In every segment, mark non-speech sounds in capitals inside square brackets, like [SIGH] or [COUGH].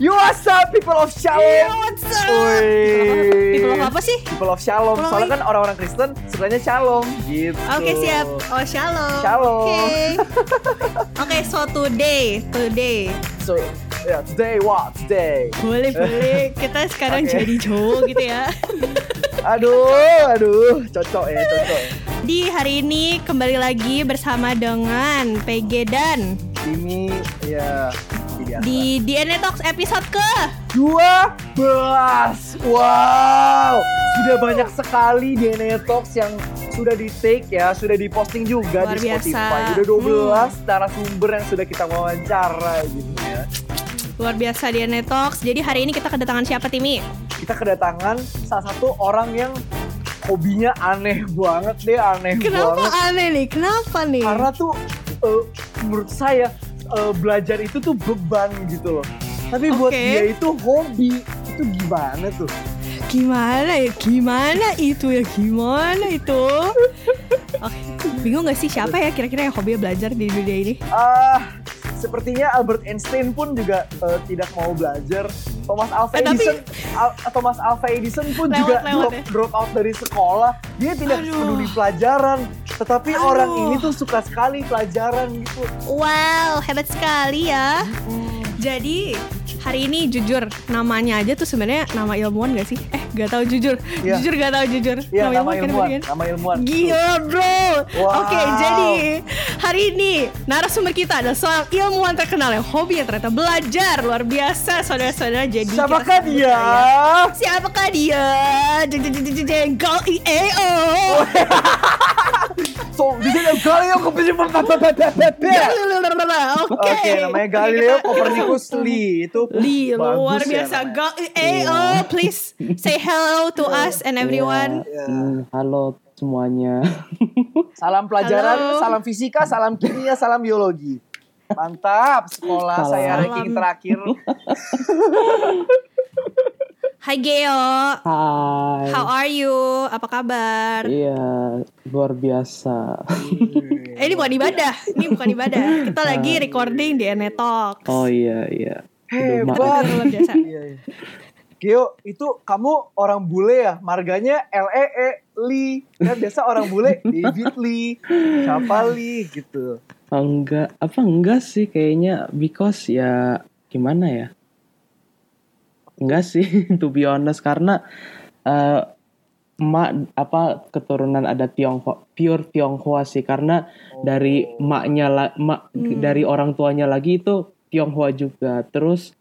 Yo what's up people of Shalom Yo, what's up? Woi. People of apa sih? People of Shalom People Soalnya kan orang-orang Kristen sukanya Shalom gitu Oke siap. Oh shalom. Shalom. Oke. Oke so today, today So yeah, today what? Today boleh boleh kita sekarang Oke. jadi cowok gitu ya. Aduh, aduh Cocok ya, cocok ya Di hari ini kembali lagi bersama dengan PG dan Ini ya biasa. di DNA Talks episode ke 12 Wow Sudah banyak sekali DNA Talks yang sudah di take ya Sudah diposting juga Luar di biasa. Spotify Udah 12 narasumber yang sudah kita wawancara gitu ya luar biasa DNA Talks. Jadi hari ini kita kedatangan siapa Timi? Kita kedatangan salah satu orang yang hobinya aneh banget deh Aneh Kenapa banget aneh nih? Kenapa nih? Karena tuh eh, menurut saya eh, belajar itu tuh beban gitu loh Tapi buat Oke. dia itu hobi Itu gimana tuh? Gimana ya? Gimana itu ya? Gimana itu? [LAUGHS] Oke, bingung gak sih siapa ya kira-kira yang hobinya belajar di dunia ini? Ah, sepertinya Albert Einstein pun juga eh, tidak mau belajar. Thomas Alva Eh, tapi- Edison, Al- Thomas Alva Edison pun Lewat- juga lewat drop, ya. drop out dari sekolah. Dia tidak Aduh. peduli pelajaran, tetapi Aduh. orang ini tuh suka sekali pelajaran gitu. Wow, hebat sekali ya. Jadi hari ini jujur namanya aja tuh sebenarnya nama ilmuwan gak sih? Eh, gak tahu jujur. Iya. Jujur gak tahu jujur. Iya, nama kan, ilmuwan, kan? nama ilmuwan. Gila bro Wow. Oke jadi Hari ini Narasumber kita adalah Seorang ilmuwan terkenal Yang hobinya ternyata belajar Luar biasa saudara-saudara Jadi Siapakah dia? percaya. Siapakah dia? Jeng jeng jeng jeng jeng Gal EAO sini [LAUGHS] Galileo Oke, Oke namanya Galileo Copernicus Lee. Itu Lee luar ya biasa namanya. Gal EAO Please say hello to us and everyone Iya. Hmm, halo semuanya. Salam pelajaran, Halo. salam fisika, salam kimia, salam biologi. Mantap, sekolah Salam. saya ranking terakhir. Hai Geo Hai. How are you? Apa kabar? Iya, luar biasa. Eh ini bukan ibadah, ini bukan ibadah. Kita lagi recording di Ene Talks. Oh iya iya. Hebat. Luar biasa. Iya, iya. Gio, itu kamu orang bule ya? Marganya L E E Li. Kan biasa orang bule [LAUGHS] David Lee, siapa Lee gitu. enggak apa enggak sih kayaknya because ya gimana ya? Enggak sih [LAUGHS] to be honest karena eh emak apa keturunan ada Tionghoa pure Tionghoa sih karena dari emaknya la- emak Hmm. dari orang tuanya lagi itu Tionghoa juga terus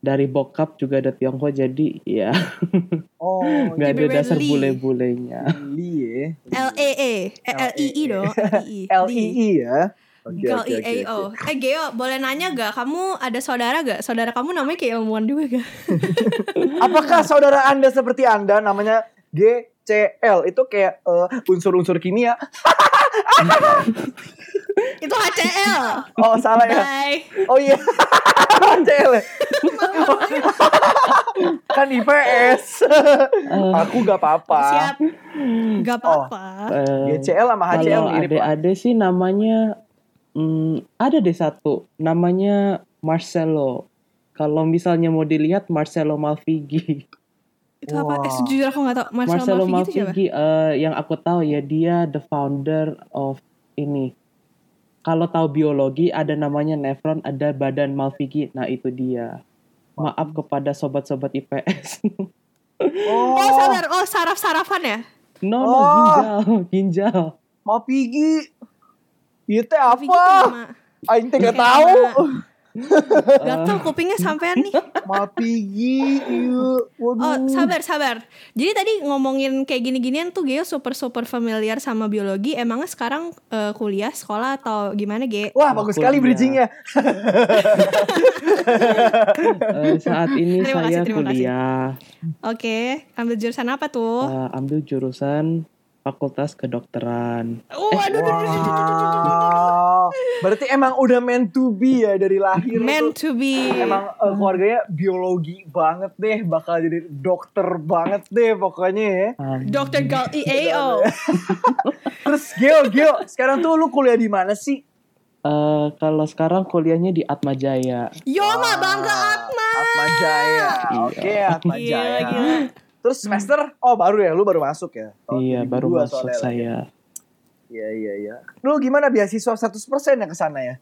dari bokap juga ada Tionghoa jadi ya [LAUGHS] Oh, nggak ada dasar Lee. bule-bulenya Lee ya. L E E, Eh, L I I dong. L I I ya. Oke, Gal oke, I oke, A O. oke. Eh Geo, boleh nanya gak? Kamu ada saudara gak? Saudara kamu namanya kayak ilmuwan juga gak? [LAUGHS] Apakah saudara Anda seperti Anda namanya G C L itu kayak eh, unsur-unsur kimia? [LAUGHS] Itu HCL. Oh, salah ya. Bye. Oh iya. [LAUGHS] CL. ya? kan IPS. Aku gak apa-apa. Siap. Gak apa-apa. Eh, GCL sama HCL kalau mirip adik-adik sih namanya hmm, ada deh satu namanya Marcelo kalau misalnya mau dilihat Marcelo Malvigi Itu apa? Eh, Wah. sejujur aku gak tau. Marcelo, Marcelo Malvigi itu siapa? Malvigi eh, yang aku tahu ya dia the founder of ini kalau tahu biologi ada namanya nefron ada badan Malvigi nah itu dia maaf kepada sobat-sobat IPS Oh, Oh sabar, oh saraf-sarafan ya? no no Oh. ginjal ginjal mau Malvigi tuh apa? nama- Aing teh gak tahu. [LAUGHS] Gatel kupingnya sampean nih. [LAUGHS] Mau pigi. Iya. Oh, sabar, sabar. Jadi tadi ngomongin kayak gini-ginian tuh Geo super super familiar sama biologi. Emangnya sekarang eh, kuliah, sekolah atau gimana, Ge? Wah, bagus sekali bridgingnya. [LAUGHS] Eh, saat ini Terima kasih, saya terima kasih. kuliah Oke, ambil jurusan apa tuh? eh, ambil jurusan Fakultas Kedokteran. Oh, aduh, aduh, aduh, aduh, aduh, aduh. Wow. Berarti emang udah meant to be ya dari lahir. Meant to be. Emang eh, keluarganya biologi banget deh, bakal jadi dokter banget deh pokoknya ya. Dr. Gal EAO. Terus Geo, Geo, sekarang tuh lu kuliah di mana sih? eh, kalau sekarang kuliahnya di Atma Jaya. Yo, mah bangga Atma. Majaya. Oke, Iya. Atma Gila, Jaya. gila. Terus semester, oh baru ya, lu baru masuk ya? Oh, iya, baru 2002 masuk lagi. saya. Iya, iya, iya. Lu gimana beasiswa 100% ya ke sana ya?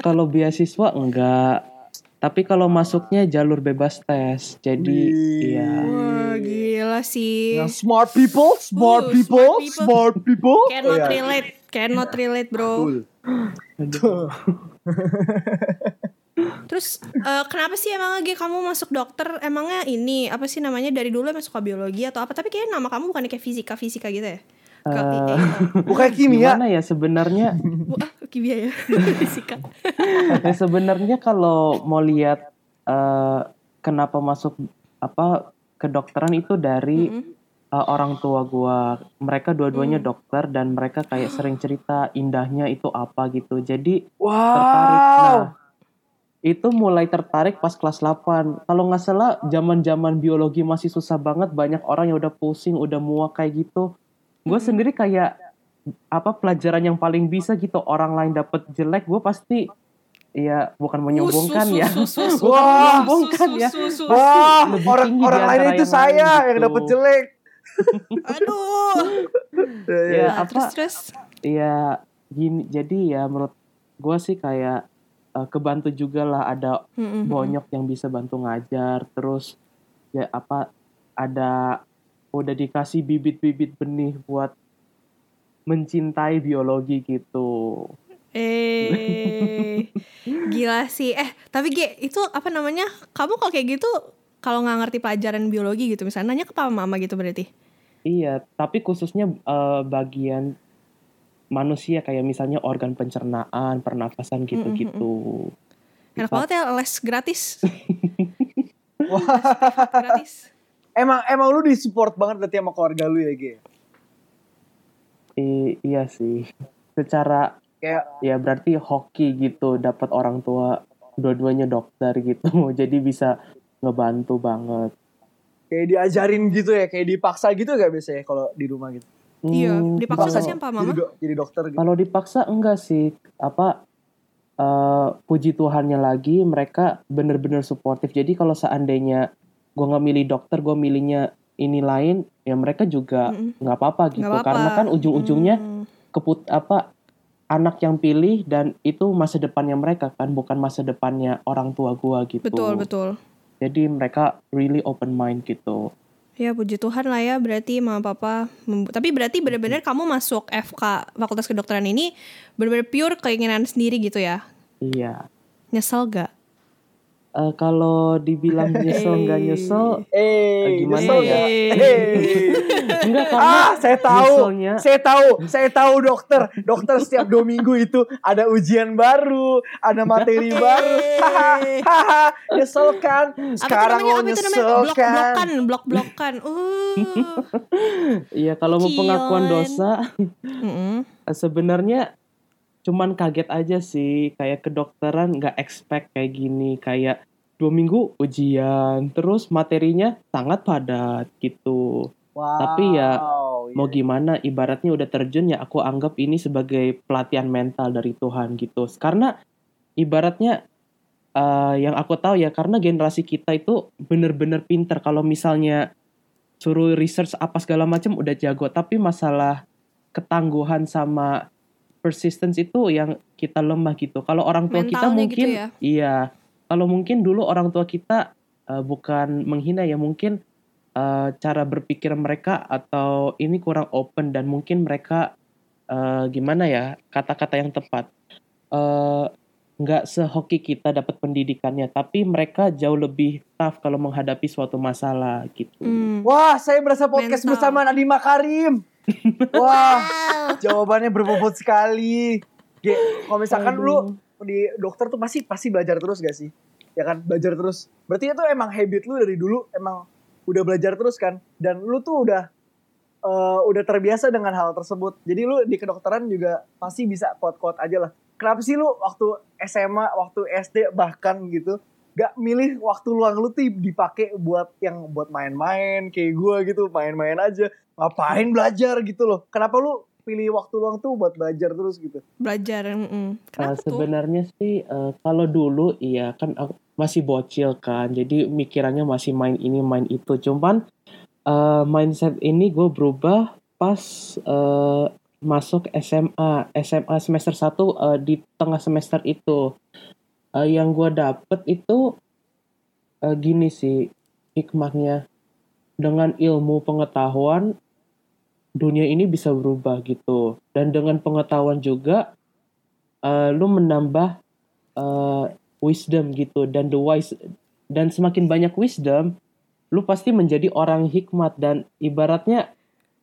Kalau beasiswa enggak. Tapi kalau masuknya jalur bebas tes. Jadi Wih. iya. Wah, gila sih. Yang smart people, smart Uh, people, smart people. smart [LAUGHS] people. Cannot Iya. relate, cannot relate, bro. Cool. [LAUGHS] [LAUGHS] Terus eh, kenapa sih emang lagi kamu masuk dokter? Emangnya ini apa sih namanya dari dulu emang suka biologi atau apa? Tapi kayaknya nama kamu bukan kayak fisika fisika gitu ya? Ke, Eh, eh, Bukan kimia. Gimana ya sebenarnya? Bu, ah, kimia ya, [LAUGHS] fisika. ya sebenarnya kalau mau lihat eh, kenapa masuk apa kedokteran itu dari Mm-mm. eh, orang tua gua. Mereka dua-duanya Hmm. dokter dan mereka kayak sering cerita indahnya itu apa gitu. Jadi tertarik. Wow. Nah, itu mulai tertarik pas kelas 8. Kalau nggak salah zaman-zaman biologi masih susah banget, banyak orang yang udah pusing, udah muak kayak gitu. Gue Hmm. sendiri kayak apa pelajaran yang paling bisa gitu orang lain dapet jelek, gue pasti ya bukan menyombongkan Uh, ya. [LAUGHS] Wah. menyombongkan ya. Wah, orang orang lain itu yang saya lain yang gitu. dapat jelek. [LAUGHS] Aduh. Ya, Nah, apa? terus terus. ya gini jadi ya menurut gue sih kayak eh, kebantu juga lah ada Mm-mm. bonyok yang bisa bantu ngajar terus ya apa ada udah dikasih bibit-bibit benih buat mencintai biologi gitu Eh, [LAUGHS] gila sih. Eh, tapi Ge, itu apa namanya? Kamu kalau kayak gitu, kalau nggak ngerti pelajaran biologi gitu, misalnya nanya ke papa mama gitu berarti. iya tapi khususnya eh, bagian manusia kayak misalnya organ pencernaan pernafasan gitu-gitu Enak Kita- banget ya [LAUGHS] les gratis. Gratis. emang emang lu disupport banget berarti sama keluarga lu ya, Ge. I- iya sih secara Kayak ya berarti hoki gitu dapat orang tua dua-duanya dokter gitu [LAUGHS] jadi bisa ngebantu banget kayak diajarin gitu ya, kayak dipaksa gitu gak biasanya kalau di rumah gitu. Iya, Hmm, dipaksa kalau- nggak sih sama mama? Jadi, do- jadi dokter gitu. kalau dipaksa enggak sih apa eh, puji Tuhannya lagi mereka bener-bener suportif jadi kalau seandainya gue nggak milih dokter gue milihnya ini lain ya mereka juga nggak apa-apa gitu Nggak apa-apa. karena kan ujung-ujungnya Hmm. keput apa anak yang pilih dan itu masa depannya mereka kan bukan masa depannya orang tua gua gitu Betul, betul. jadi mereka really open mind gitu Ya puji Tuhan lah ya berarti mama papa Tapi berarti benar-benar kamu masuk FK Fakultas Kedokteran ini Benar-benar pure keinginan sendiri gitu ya? Iya. Nyesel gak? Eh, kalau dibilang [LAUGHS] nyesel nggak nyesel Eh, gimana nyesel ya? [LAUGHS] Eh. enggak karena Ah, saya tahu. nyeselnya Saya tahu, saya tahu dokter. Dokter setiap dua minggu itu ada ujian baru, ada materi baru. Haha, haha, nyesel kan? Sekarang lo namanya? nyesel kan? Blok-blokan, blok-blokan. Uh. [LAUGHS] iya kalau mau pengakuan dosa Mm-mm. eh, sebenarnya cuman kaget aja sih kayak kedokteran nggak expect kayak gini. Kayak dua minggu ujian terus materinya sangat padat gitu. Wow, Tapi ya, iya. mau gimana ibaratnya udah terjun ya aku anggap ini sebagai pelatihan mental dari Tuhan gitu. Karena ibaratnya eh, yang aku tahu ya karena generasi kita itu bener-bener pinter. Kalau misalnya suruh research apa segala macam udah jago. Tapi masalah ketangguhan sama persistence itu yang kita lemah gitu kalau orang tua kita Mentalnya mungkin gitu ya? iya kalau mungkin dulu orang tua kita eh, bukan menghina ya mungkin eh, cara berpikir mereka atau ini kurang open dan mungkin mereka eh, gimana ya kata-kata yang tepat Eh, nggak sehoki kita dapat pendidikannya tapi mereka jauh lebih tough kalau menghadapi suatu masalah gitu Hmm. Wah, saya berasa podcast Mental. bersama Nadiem Makarim. Wah, jawabannya berbobot sekali. Kalau misalkan Aduh. lu di dokter tuh pasti pasti belajar terus gak sih? Ya kan, belajar terus. Berarti itu emang habit lu dari dulu emang udah belajar terus kan? Dan lu tuh udah eh, udah terbiasa dengan hal tersebut. Jadi lu di kedokteran juga pasti bisa quote-quote aja lah. Kenapa sih lu waktu SMA, waktu SD bahkan gitu gak milih waktu luang lu tuh dipakai buat yang buat main-main kayak gua gitu, main-main aja. Ngapain belajar gitu loh. Kenapa lu pilih waktu luang tuh buat belajar terus gitu? Belajar. mm Eh, Kenapa tuh? sebenarnya sih eh, kalau dulu iya kan aku masih bocil kan jadi mikirannya masih main ini main itu cuman eh, mindset ini gue berubah pas eh, masuk SMA SMA semester 1 eh, di tengah semester itu Eh, yang gue dapet itu eh, gini sih hikmahnya. Dengan ilmu pengetahuan dunia ini bisa berubah gitu. Dan dengan pengetahuan juga eh, lu menambah eh, wisdom gitu. Dan the wise dan semakin banyak wisdom lu pasti menjadi orang hikmat. Dan ibaratnya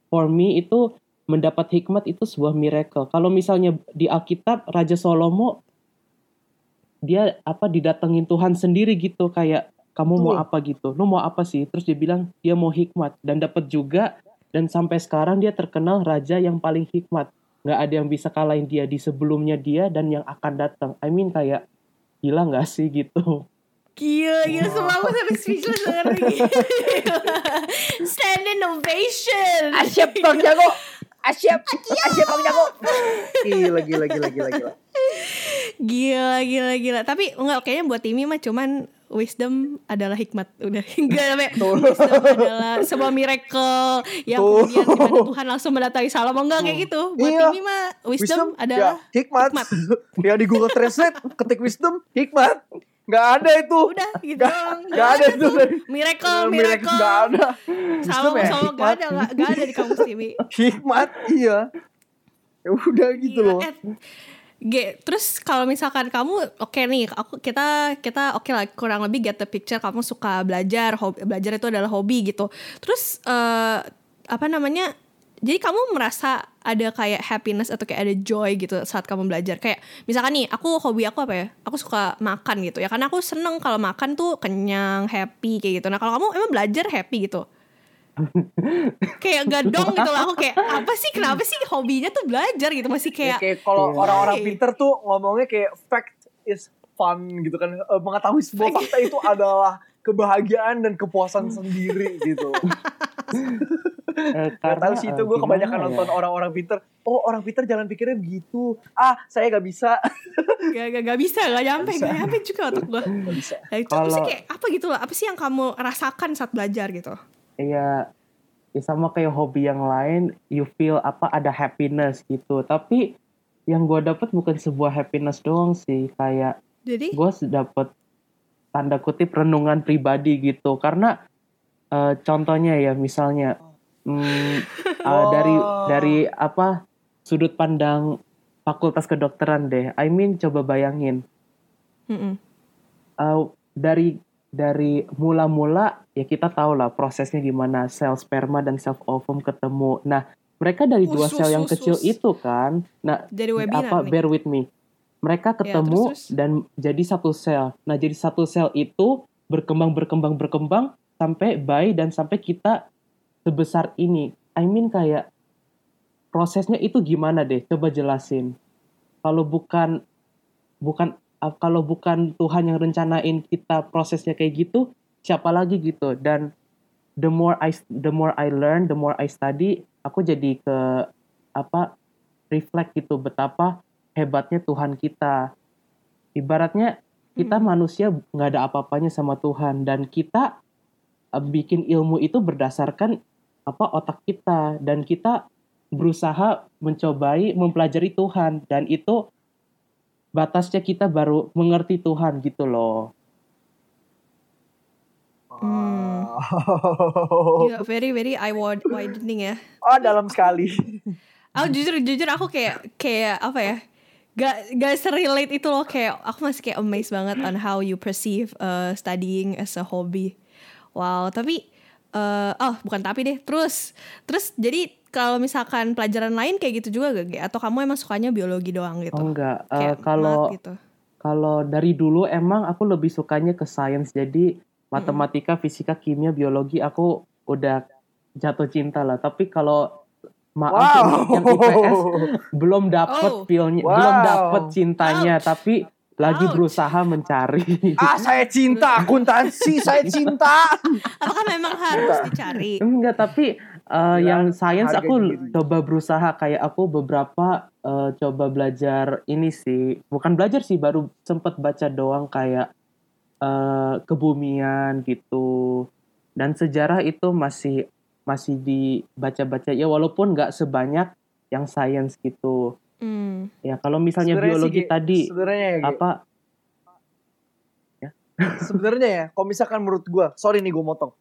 for me itu mendapat hikmat itu sebuah miracle. Kalau misalnya di Alkitab Raja Salomo dia apa didatengin Tuhan sendiri gitu kayak kamu mau apa gitu lu mau apa sih terus dia bilang dia mau hikmat dan dapat juga dan sampai sekarang dia terkenal raja yang paling hikmat nggak ada yang bisa kalahin dia di sebelumnya dia dan yang akan datang I mean kayak gila nggak sih gitu Gila, gila semua aku sampai speechless denger ini. [LAUGHS] Standing ovation. Asyap Bang Jago. Asyap. Asyap Bang Jago. Gila gila gila gila gila. Gila, gila, gila. Tapi enggak kayaknya buat Timi mah cuman wisdom adalah hikmat. Udah [LAUGHS] enggak sampai wisdom adalah sebuah miracle yang Tuh. kemudian di mana Tuhan langsung mendatangi Salomo enggak kayak gitu. Buat Iya. Timi mah wisdom, adalah ya, hikmat. [LAUGHS] ya di Google Translate ketik wisdom hikmat. Gak ada itu. udah gitu Gak, gak ada itu. Miracle, Miracle, miracle. Gak ada. Ya, Salomo hikmat. gak ada, gak, gak ada di kamus Timi. [LAUGHS] Hikmat iya. Ya udah gitu Gila, loh. eh, Ge, terus kalau misalkan kamu oke nih, aku kita kita oke lah kurang lebih get the picture kamu suka belajar, hobi, belajar itu adalah hobi gitu. Terus eh apa namanya? Jadi kamu merasa ada kayak happiness atau kayak ada joy gitu saat kamu belajar. Kayak misalkan nih, aku hobi aku apa ya? Aku suka makan gitu ya. Karena aku seneng kalau makan tuh kenyang, happy kayak gitu. Nah kalau kamu emang belajar happy gitu? [LAUGHS] kayak gadong gitu lah aku kayak apa sih kenapa sih hobinya tuh belajar gitu masih Ya, kayak kayak kalau orang-orang pinter tuh ngomongnya kayak fact is fun gitu kan. Eh, mengetahui sebuah fakta itu [LAUGHS] adalah kebahagiaan dan kepuasan sendiri gitu. [LAUGHS] Eh, Gak tahu sih itu eh, gue kebanyakan ya? nonton orang-orang pinter. Oh orang pinter jalan pikirnya begitu. Ah saya gak bisa. gak, gak, gak bisa gak nyampe bisa. gak nyampe juga untuk gue Gak bisa. nah, itu Kalau- kayak apa gitu loh apa sih yang kamu rasakan saat belajar gitu Iya, ya sama kayak hobi yang lain, you feel apa ada happiness gitu. Tapi yang gue dapet bukan sebuah happiness doang sih, kayak jadi gue dapet tanda kutip renungan pribadi gitu. Karena eh, contohnya ya misalnya hmm, eh, dari Oh. dari apa sudut pandang fakultas kedokteran deh. I mean coba bayangin mm-mm. Uh, dari dari mula-mula ya kita tahu lah prosesnya gimana sel sperma dan sel ovum ketemu. Nah mereka dari dua Us, sel us, yang kecil itu kan, nah dari webinar apa nih bear with me, mereka ketemu terus, terus. dan jadi satu sel. Nah jadi satu sel itu berkembang berkembang berkembang sampai bayi dan sampai kita sebesar ini. I mean kayak prosesnya itu gimana deh? Coba jelasin. Kalau bukan bukan uh, kalau bukan Tuhan yang rencanain kita prosesnya kayak gitu, siapa lagi gitu? Dan the more I the more I learn, the more I study, aku jadi ke apa reflect gitu betapa hebatnya Tuhan kita. Ibaratnya kita Hmm. manusia nggak ada apa-apanya sama Tuhan dan kita uh, bikin ilmu itu berdasarkan apa otak kita dan kita berusaha mencobai mempelajari Tuhan dan itu batasnya kita baru mengerti Tuhan gitu loh. Hmm. Gila, very very eye wide- widening ya Oh dalam sekali. aku jujur jujur aku kayak kayak apa ya gak gak serelate itu loh kayak aku masih kayak amazed banget on how you perceive uh, studying as a hobby wow tapi uh, oh bukan tapi deh terus terus jadi kalau misalkan pelajaran lain kayak gitu juga gak atau kamu emang sukanya biologi doang gitu Oh enggak, Kayak kalau gitu kalau dari dulu emang aku lebih sukanya ke sains jadi matematika, fisika, kimia, biologi aku udah jatuh cinta lah. Tapi kalau maaf Wow. yang, IPS [LAUGHS] belum dapet Oh. feelnya, Wow. belum dapet cintanya, tapi lagi Ouch. berusaha mencari. ah saya cinta akuntansi saya cinta. apakah memang harus dicari Enggak, tapi Eh, Ya, yang sains harga aku diri. coba berusaha kayak aku beberapa eh, coba belajar ini sih. Bukan belajar sih baru sempet baca doang kayak eh, kebumian gitu. Dan sejarah itu masih masih dibaca-baca. Ya walaupun nggak sebanyak yang sains gitu. Hmm. ya kalau misalnya Sebenarnya sih, biologi Ge, tadi sebenarnya ya apa? Sebenarnya ya kalau misalkan menurut gua sorry nih gue motong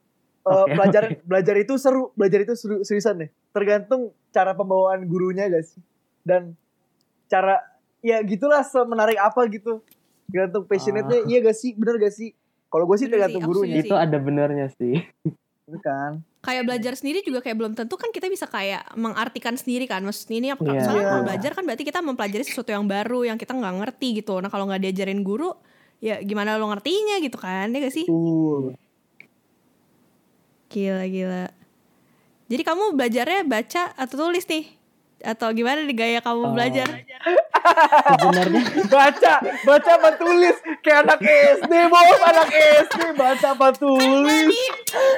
Eh, Oke, belajar belajar itu seru belajar itu seru, seriusan deh. Tergantung cara pembawaan gurunya gak sih? Dan cara ya gitulah semenarik apa gitu. Tergantung passionate-nya iya gak sih? Bener gak sih? Kalau gue sih Bener tergantung aku gurunya itu ada benernya sih. Kan? Kayak belajar sendiri juga kayak belum tentu kan kita bisa kayak mengartikan sendiri kan. Maksudnya ini apa Iya. soalnya kalau Iya. belajar kan berarti kita mempelajari sesuatu yang baru yang kita nggak ngerti gitu. Nah kalau nggak diajarin guru ya gimana lo ngertinya gitu kan ya gak sih? Tuh gila gila. Jadi kamu belajarnya baca atau tulis nih? Atau gimana nih gaya kamu Oh. belajar? Sebenarnya [LAUGHS] baca baca apa tulis? Kayak anak SD bos anak SD baca apa tulis?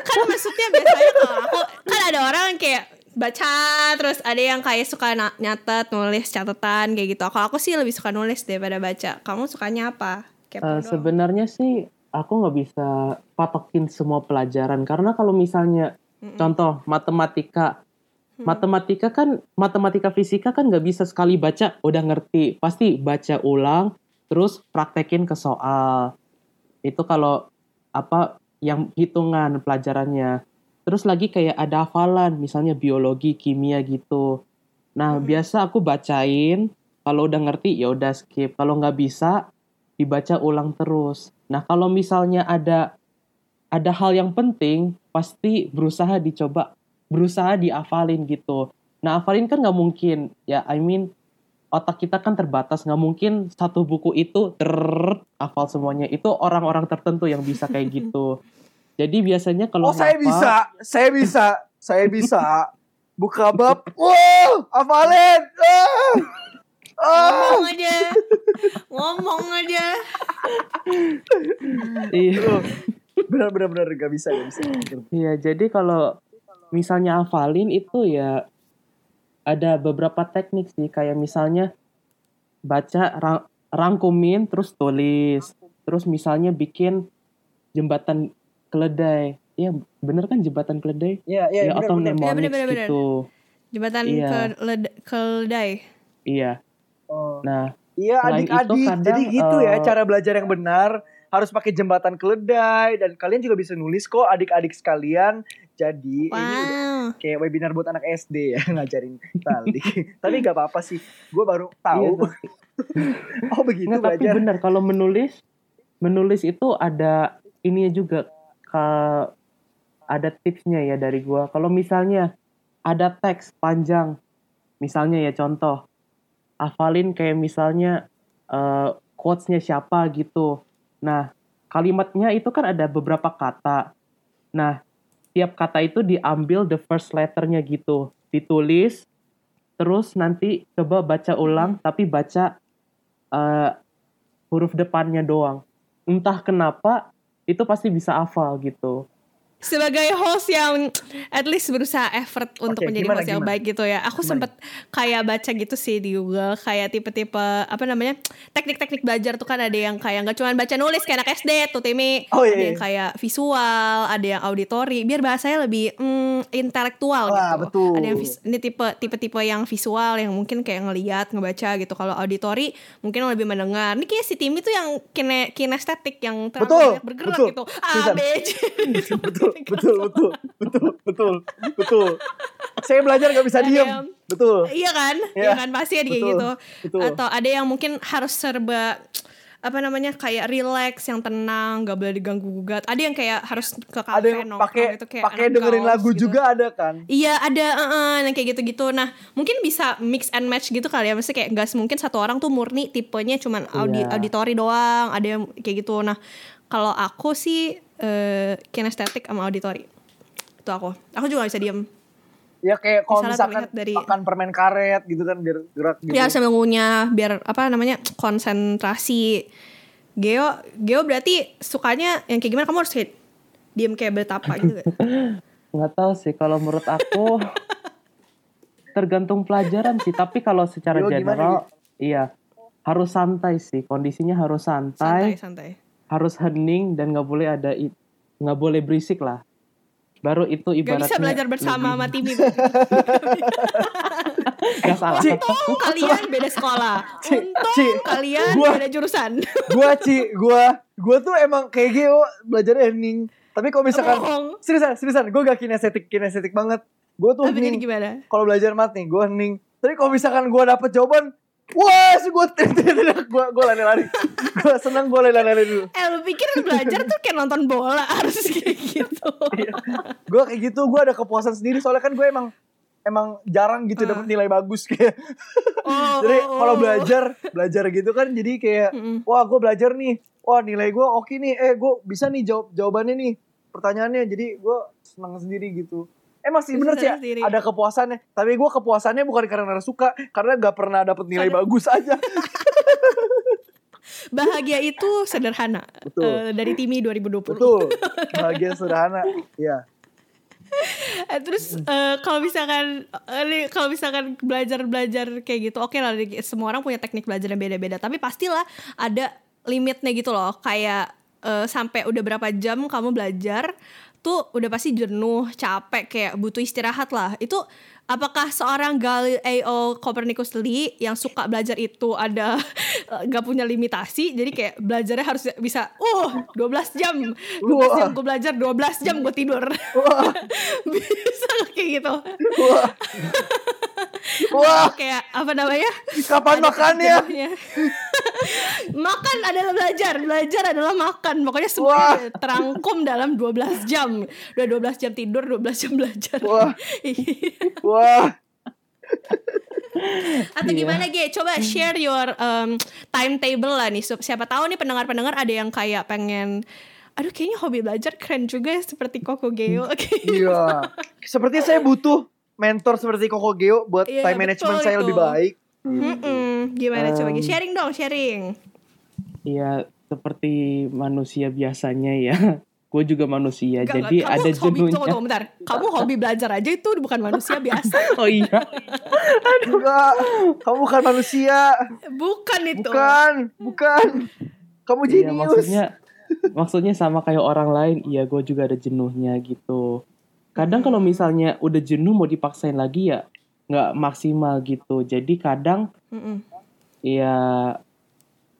kan maksudnya biasanya kalau aku kan ada orang yang kayak baca terus ada yang kayak suka nyatet nulis catatan kayak gitu. Kalau aku sih lebih suka nulis daripada baca. Kamu sukanya apa? Kepo Eh, doang. sebenarnya sih aku nggak bisa patokin semua pelajaran. Karena kalau misalnya Mm-mm. contoh matematika. Hmm. matematika kan matematika fisika kan nggak bisa sekali baca. Udah ngerti pasti baca ulang terus praktekin ke soal. Itu kalau apa yang hitungan pelajarannya. Terus lagi kayak ada hafalan misalnya biologi kimia gitu. Nah Mhm. biasa aku bacain. Kalau udah ngerti ya udah skip. Kalau nggak bisa dibaca ulang terus nah kalau misalnya ada ada hal yang penting pasti berusaha dicoba berusaha diafalin gitu. Nah hafalin kan nggak mungkin ya I mean otak kita kan terbatas. Nggak mungkin satu buku itu ter hafal semuanya. Itu orang-orang tertentu yang bisa kayak [LAUGHS] gitu. Jadi biasanya kalau oh saya bisa saya bisa saya bisa. [LAUGHS] Buka bab wow hafalin. Ah ngomong aja ngomong aja iya bener gak bisa gak bisa Iya, jadi kalau misalnya hafalin itu ya ada beberapa teknik sih, kayak misalnya baca ra- rangkumin terus tulis. Terus misalnya bikin jembatan keledai. Iya, bener kan jembatan keledai? ya ya, ya bener, atau bener. mnemonics Iya, bener, bener, bener. gitu. jembatan Iya. led- keledai Iya. Oh. Nah, Iya adik-adik, kadang, jadi gitu ya eh, cara belajar yang benar harus pakai jembatan keledai dan kalian juga bisa nulis kok adik-adik sekalian. Jadi ini udah wow kayak webinar buat anak SD ya [LAUGHS] ngajarin tali. [LAUGHS] tapi nggak apa-apa sih, gue baru iya, tahu. [LAUGHS] tapi- oh begitu Nggak, tapi belajar. benar kalau menulis menulis itu ada ininya juga ka- ada tipsnya ya dari gua kalau misalnya ada teks panjang misalnya ya contoh hafalin kayak misalnya eh, quotes-nya siapa gitu nah kalimatnya itu kan ada beberapa kata nah tiap kata itu diambil the first letternya gitu ditulis terus nanti coba baca ulang tapi baca eh, huruf depannya doang. Entah kenapa itu pasti bisa hafal gitu. Sebagai host yang at least berusaha effort untuk menjadi gimana, host yang gimana? baik gitu ya. Aku Gimana? sempet kayak baca gitu sih di Google kayak tipe-tipe apa namanya teknik-teknik belajar tuh kan ada yang kayak nggak cuma baca nulis kayak anak SD tuh Timi, Oh, iya, ada iya. yang kayak visual, ada yang auditori, biar bahasanya lebih mm, intelektual Wah, gitu. betul. Ada yang vis- ini tipe tipe-tipe yang visual yang mungkin kayak ngeliat ngebaca gitu. Kalau auditori mungkin lebih mendengar. Ini kayak si Timi tuh yang kine, kinestetik yang terlalu Betul, banyak bergerak betul. gitu. A B C. betul, betul, betul, betul, betul, betul. Saya belajar nggak bisa Ada diem. yang- Betul. Iya kan? Iya, Iya kan pasti ada kayak gitu. betul. Atau ada yang mungkin harus serba apa namanya kayak relax yang tenang, gak boleh diganggu gugat. Ada yang kayak harus ke Ada kafe yang nongkrong pakai gitu kayak pakai dengerin lagu gitu. juga ada kan? Iya ada uh, yang kayak gitu-gitu. Nah mungkin bisa mix and match gitu kali ya. Maksudnya kayak gak mungkin satu orang tuh murni tipenya cuman audi Iya. auditori doang. Ada yang kayak gitu. Nah kalau aku sih eh kinestetik sama auditori. Itu aku. Aku juga gak bisa diem. Ya kayak kalau Misalnya misalkan dari- makan permen karet gitu kan biar gerak gitu. Ya sambil ngunyah biar apa namanya konsentrasi. Geo Geo berarti sukanya yang kayak gimana kamu harus kayak diem kayak betapa gitu gak? [LAUGHS] nggak tahu sih kalau menurut aku [LAUGHS] tergantung pelajaran sih tapi kalau secara Yo, gimana, general iya harus santai sih kondisinya harus santai, Santai, santai. Harus hening dan nggak boleh ada nggak boleh berisik lah baru itu Gak ibaratnya bisa belajar bersama sama Timi. nggak salah Untung kalian beda sekolah. Untung Ci, kalian gua- beda jurusan. gua Ci, gua gua tuh emang kayak Geo belajarnya hening. Tapi kalau misalkan Bohong. seriusan, seriusan, gue gak kinestetik kinestetik banget. Gue tuh Tapi hening. Kalau belajar mat nih, gue hening. Tapi kalau misalkan gue dapet jawaban, wah, sih gue gue gue lari-lari. gue seneng gue lari-lari dulu. Eh lu pikir belajar tuh kayak nonton bola harus kayak gitu. Gue kayak gitu, gue ada kepuasan sendiri. Soalnya kan gue emang emang jarang gitu dapet nilai bagus kayak. Oh, jadi oh, kalau oh. belajar belajar gitu kan jadi kayak wah gue belajar nih wah nilai gue oke nih eh gue bisa nih jawab jawabannya nih pertanyaannya jadi gue seneng sendiri gitu emang sih Bisa bener sih ada kepuasannya. Tapi gue kepuasannya bukan karena suka karena gak pernah dapet nilai Karena- bagus aja. [LAUGHS] Bahagia itu sederhana. Betul. Eh, dari Timi 2020. betul. [LAUGHS] Bahagia sederhana iya. Eh, terus eh, kalau misalkan eh, kalau misalkan belajar belajar kayak gitu oke lah di- semua orang punya teknik belajar yang beda-beda. Tapi pastilah ada limitnya gitu loh. Kayak eh, sampai udah berapa jam kamu belajar tuh udah pasti jenuh capek kayak butuh istirahat lah. Itu apakah seorang Galileo Copernicus Lee yang suka belajar itu ada [LAUGHS] eh, nggak punya limitasi? Jadi kayak belajarnya harus bisa uh 12 jam. 12 jam Wah. gue belajar 12 jam gue tidur. Bisa kayak gitu. Wah. [LAUGHS] Wah. Kayak apa namanya? Kapan Ada makannya [LAUGHS] makan adalah belajar. Belajar adalah makan. Pokoknya Wah. semuanya terangkum dalam 12 jam. Udah 12 jam tidur 12 jam belajar. Wah. wah atau Iya. gimana Ge coba share your um, timetable lah nih. Siapa tahu nih pendengar-pendengar ada yang kayak pengen aduh kayaknya hobi belajar keren juga ya seperti Koko Geo. [LAUGHS] Oke. iya. Sepertinya saya butuh mentor seperti Koko Geo buat Iya, time management saya itu. lebih baik. Mm-mm. gimana coba Ge Um, sharing dong sharing. Iya, seperti manusia biasanya ya. Gue juga manusia, Enggak, jadi enggak. ada Kamu hobi, jenuhnya. tunggu, tunggu, bentar. Kamu hobi belajar aja itu bukan manusia biasa. [LAUGHS] Oh iya, enggak kamu bukan manusia Bukan itu. bukan bukan kamu iya jenius maksudnya, maksudnya sama kayak orang lain. Iya, gue juga ada jenuhnya gitu. Kadang kalau misalnya udah jenuh mau dipaksain lagi ya nggak maksimal gitu. Jadi kadang Mm-mm. ya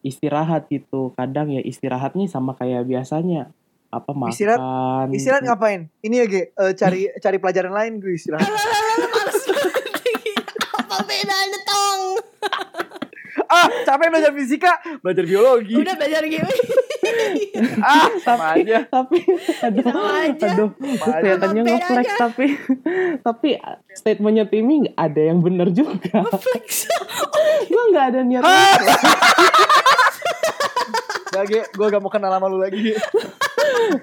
istirahat gitu. Kadang ya istirahatnya sama kayak biasanya apa makan. Istirahat- istirahat gitu. ngapain ini ya Ge Eh, cari [LAUGHS] cari pelajaran lain gue istirahat. Apa bedanya tong? [LAUGHS] ah capek belajar fisika belajar biologi Udah belajar gitu. [LAUGHS] ah sama aja tapi aduh Sama aja. aduh kelihatannya ngeflex tapi tapi statementnya Timi nggak ada yang bener juga Flex. gue nggak ada niat Ah! Gak Ge gue gak mau kenal sama lu lagi.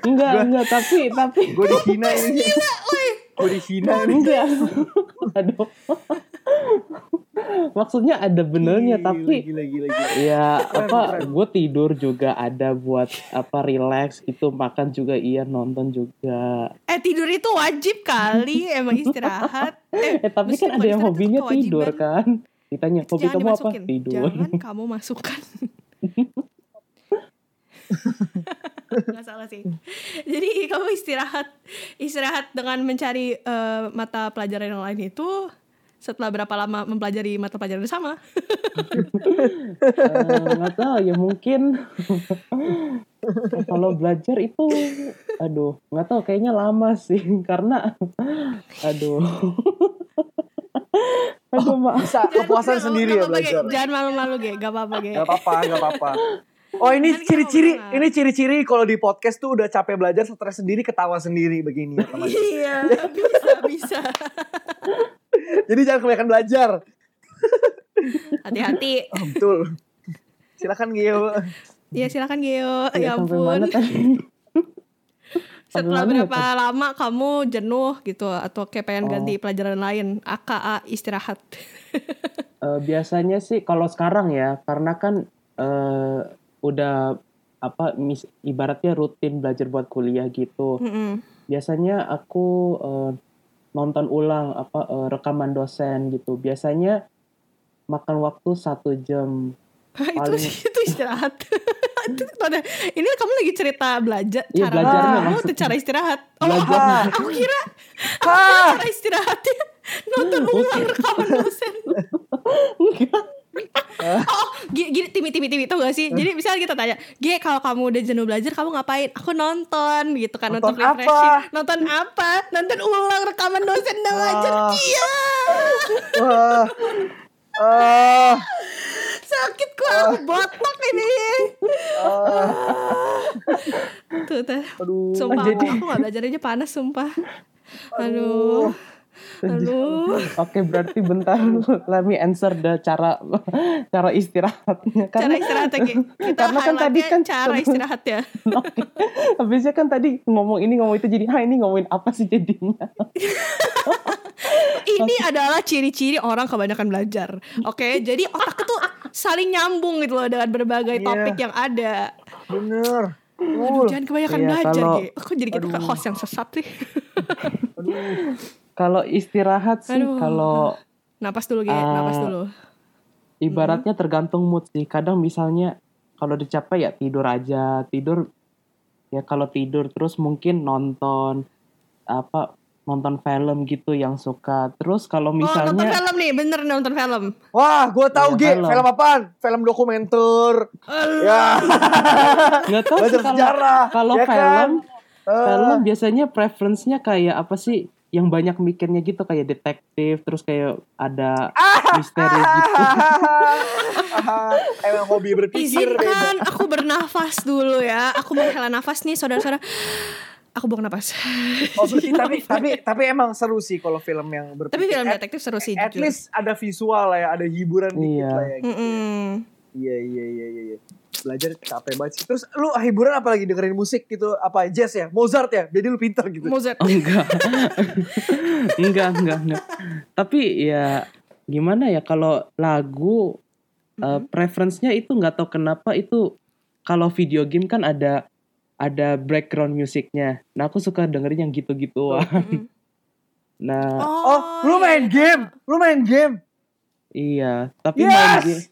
Enggak enggak tapi tapi. gue dihina ini. Gue dihina ini. Enggak aduh. Maksudnya ada benernya tapi gila gila gila. ya apa gue tidur juga ada buat apa relax gitu makan juga iya nonton juga. Eh tidur itu wajib kali emang istirahat. [LAUGHS] eh tapi mesti kan ada yang hobinya itu tidur kan. Ditanya hobi Jangan kamu apa? tidur. Jangan [LAUGHS] kamu masukkan. [LAUGHS] [LAUGHS] Gak salah sih. Jadi kamu istirahat istirahat dengan mencari eh, mata pelajaran yang lain itu setelah berapa lama mempelajari mata pelajaran yang sama? Eh, nggak tahu ya mungkin kalau belajar itu aduh nggak tahu kayaknya lama sih karena aduh aduh maaf bisa kepuasan sendiri ya belajar Jangan malu-malu ge, gak apa-apa ge. Gak apa-apa, gak apa-apa. Oh ini ciri-ciri, ini ciri-ciri kalau di podcast tuh udah capek belajar, stres sendiri, ketawa sendiri begini ya. [LAUGHS] Iya, bisa bisa. Jadi jangan kebanyakan belajar. Hati-hati. [LAUGHS] Oh, betul. Silakan Gio. Ya silakan Geo. ya, Ya ampun. tadi [LAUGHS] Setelah berapa lama kamu jenuh gitu atau kayak pengen Oh. ganti pelajaran lain, AKA istirahat. Eh, biasanya sih kalau sekarang ya karena kan eh, udah apa mis, ibaratnya rutin belajar buat kuliah gitu. Mm-mm. Biasanya aku eh, nonton ulang apa eh, rekaman dosen gitu. Biasanya makan waktu satu jam. [LAUGHS] itu Paling- [LAUGHS] itu istirahat. [LAUGHS] Itu ada- ini kamu lagi cerita belajar Iya, cara belajarnya kamu maksudnya. tuh cara istirahat. Oh, Belajarnya. aku kira Ah, cara istirahatnya nonton ulang rekaman dosen. [LAUGHS] oh, gi- gini timi timi timi tau gak sih? Jadi misalnya kita tanya, G kalau kamu udah jenuh belajar kamu ngapain? Aku nonton gitu kan Nonton untuk refreshing. apa? Nonton apa? Nonton ulang rekaman dosen belajar. Ah. Iya. [LAUGHS] Ah, Sakit kok aku botak ini. ah, Tuh, aduh. Sumpah Jadi- aku, aku gak belajar aja panas sumpah. Aduh. Aduh. Oke, berarti bentar let me answer the cara cara istirahatnya. Cara Karena istirahatnya Gi. [LAUGHS] Kita karena kan tadi kan cara istirahatnya. [LAUGHS] Oke. Habisnya kan tadi ngomong ini ngomong itu jadi ah ini ngomongin apa sih jadinya? [LAUGHS] Ini adalah ciri-ciri orang kebanyakan belajar. Oke, jadi otak itu saling nyambung gitu loh dengan berbagai Iya. topik yang ada. Bener. Aduh, jangan kebanyakan Iya, belajar, kalau-. Aku jadi kita kayak host yang sesat sih. Aduh. Kalau istirahat sih Aduh. kalau Napas dulu, Gi. Ah. Napas dulu. ibaratnya tergantung mood sih. Kadang misalnya kalau udah capek ya tidur aja, tidur ya kalau tidur terus mungkin nonton apa nonton film gitu yang suka. Terus kalau Oh, nonton misalnya film nih, bener nonton film. Wah, gue tahu Iya, G. film. Film apaan? Film dokumenter. Ya. [LAUGHS] nggak tahu sih kalau kalau ya film kan? Ah. film biasanya preference-nya kayak apa sih? Yang banyak mikirnya gitu kayak detektif, terus kayak ada [LAUGHS] misteri gitu. Emang hobi berpikir beda. Izinkan aku bernafas dulu ya. Aku menghela nafas nih, saudara-saudara. Aku buang nafas. Oh, berarti tapi tapi tapi emang seru sih kalau film yang berpikir. Tapi film At- detektif seru sih. At jujur. least ada visual lah ya, ada hiburan dikit Iya. lah ya. Gitu. Mm-mm. Iya iya iya iya. iya. Belajar capek banget sih. Terus lu hiburan apa lagi dengerin musik gitu? Apa jazz ya? Mozart ya? Jadi lu pintar gitu. Mozart. Oh, enggak. [LAUGHS] enggak, enggak, enggak. Tapi ya gimana ya kalau lagu eh, preference-nya itu nggak tahu kenapa itu kalau video game kan ada ada background musiknya. Nah, aku suka dengerin yang gitu-gituan. Mm-mm. Nah, Oh, lu main game? Lu main game? iya, tapi Yes! main game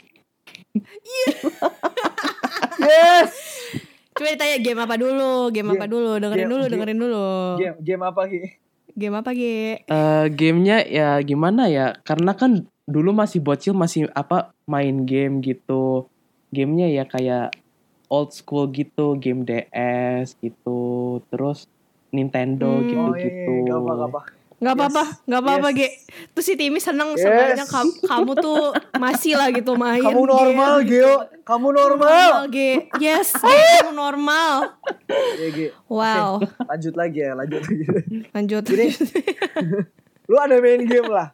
[LAUGHS] Yes. [LAUGHS] Coba ditanya game apa dulu, game apa Game- dulu, dengerin game- dulu, game- dengerin dulu. Game game apa Ki? Game apa, Ge? eh, gamenya ya gimana ya? Karena kan dulu masih bocil masih apa main game gitu. Gamenya ya kayak old school gitu, game DS gitu, terus Nintendo Hmm. gitu Oh iya, gitu. iya, gak apa gak apa. Gak apa-apa, Yes, gak apa-apa, yes. Ge. Terus si Timi seneng Yes. sebenarnya kam- kamu tuh masih lah gitu main. Kamu normal, game. Geo. [LAUGHS] Kamu normal. Ge. Yes, Ge, kamu normal. Ya, Ge. Wow, Lanjut lagi ya, lanjut lagi. lanjut. Gini. [LAUGHS] lu ada main game lah.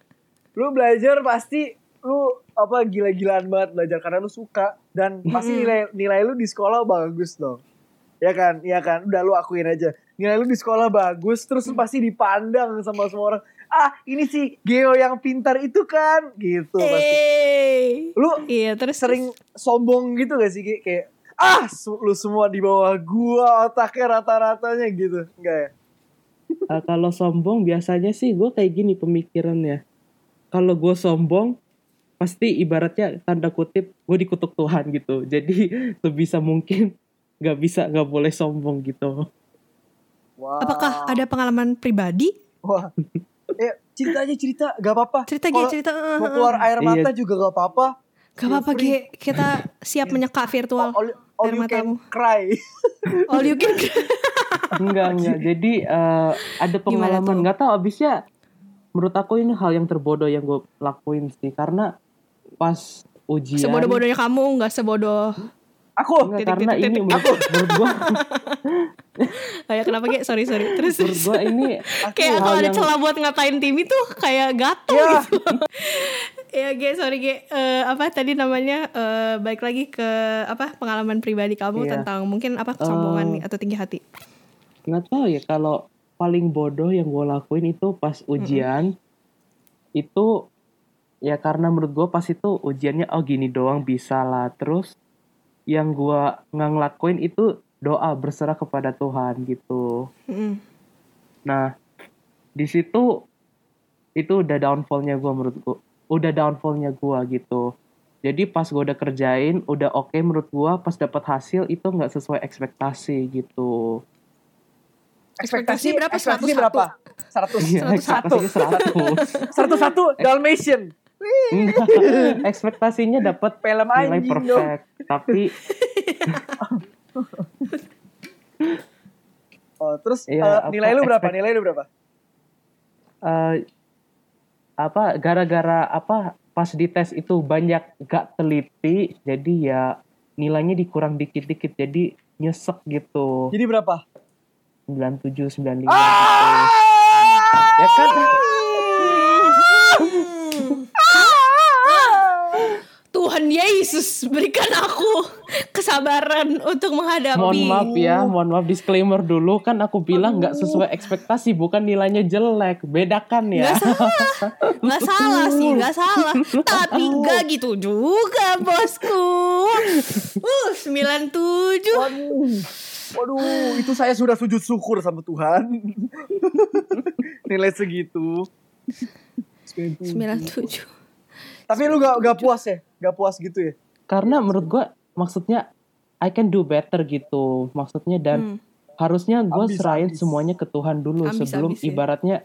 Lu belajar pasti lu apa gila-gilaan banget belajar karena lu suka dan pasti nilai nilai lu di sekolah bagus dong. Ya kan? Iya kan? Udah lu akuin aja. Nilai lu di sekolah bagus terus lu pasti dipandang sama semua orang. Ah, ini sih Geo yang pintar itu kan gitu pasti. Eh. Lu Iya, terus sering sombong gitu gak sih kayak ah lu semua di bawah gua otaknya rata-ratanya gitu enggak ya Eh, kalau sombong biasanya sih gue kayak gini pemikirannya. Kalau gue sombong pasti ibaratnya tanda kutip gue dikutuk Tuhan gitu. Jadi [LAUGHS] sebisa mungkin nggak bisa nggak boleh sombong gitu. Wah. Apakah ada pengalaman pribadi? wah eh cerita aja cerita gak apa-apa Cerita Kalau cerita. eh, mau eh, keluar air Iya. mata juga gak apa-apa Gak apa-apa. Ge. Kita siap menyeka virtual. all, all air you matamu. can cry [LAUGHS] All you can. Enggak enggak. [LAUGHS] Jadi eh, ada pengalaman tuh? nggak tahu abisnya menurut aku ini hal yang terbodoh yang gue lakuin sih karena pas ujian Sebodoh-bodohnya kamu, nggak sebodoh. aku Enggak, Titik, karena titik, ini titik. menurut, menurut gue [LAUGHS] Kayak kenapa, Ge? Sorry, sorry. Terus, terus. gue ini [LAUGHS] kayak kalau ada yang- celah buat ngatain Timi tuh kayak gatel ya gitu. ya Ge, sorry Ge. Eh, apa tadi namanya? Eh, baik lagi ke apa pengalaman pribadi kamu Iya. tentang mungkin apa kesombongan nih atau tinggi hati. nggak tahu ya kalau paling bodoh yang gue lakuin itu pas ujian itu ya karena menurut gue pas itu ujiannya oh gini doang bisa lah terus yang gua nggak ngelakuin itu doa berserah kepada Tuhan gitu. Mm. Nah, di situ itu udah downfallnya gue menurut gue. Udah downfallnya gue gitu. Jadi pas gue udah kerjain, udah oke menurut gue. Pas dapat hasil itu nggak sesuai ekspektasi gitu. Ekspektasi berapa? Ekspektasi 101? berapa? 100. Iya, 101. ekspektasinya 101 100. [LAUGHS] Dalmatian. Enggak. Ekspektasinya dapat Film nilai anjing dong. perfect. Tapi [LAUGHS] [LAUGHS] Oh, terus eh, apa, nilai lu berapa? expect- Nilai lu berapa? eh, apa gara-gara apa pas di tes itu banyak gak teliti jadi ya nilainya dikurang dikit-dikit jadi nyesek gitu Jadi berapa? 97 95 Ah! gitu ya kan [LAUGHS] Tuhan Yesus berikan aku kesabaran untuk menghadapi. mohon maaf ya mohon maaf disclaimer dulu kan aku bilang nggak sesuai ekspektasi bukan nilainya jelek bedakan ya Gak salah, gak salah sih, [LAUGHS] gak salah. Tapi gak gitu juga bosku. Uh, 97. Waduh. Waduh, itu saya sudah sujud syukur sama Tuhan. [LAUGHS] Nilai segitu. 97. Tapi lu gak, gak puas ya? Gak puas gitu ya? karena menurut gua maksudnya I can do better gitu maksudnya dan Hmm. harusnya gue serahin ambis. semuanya ke Tuhan dulu Ambis, sebelum ambis ya. ibaratnya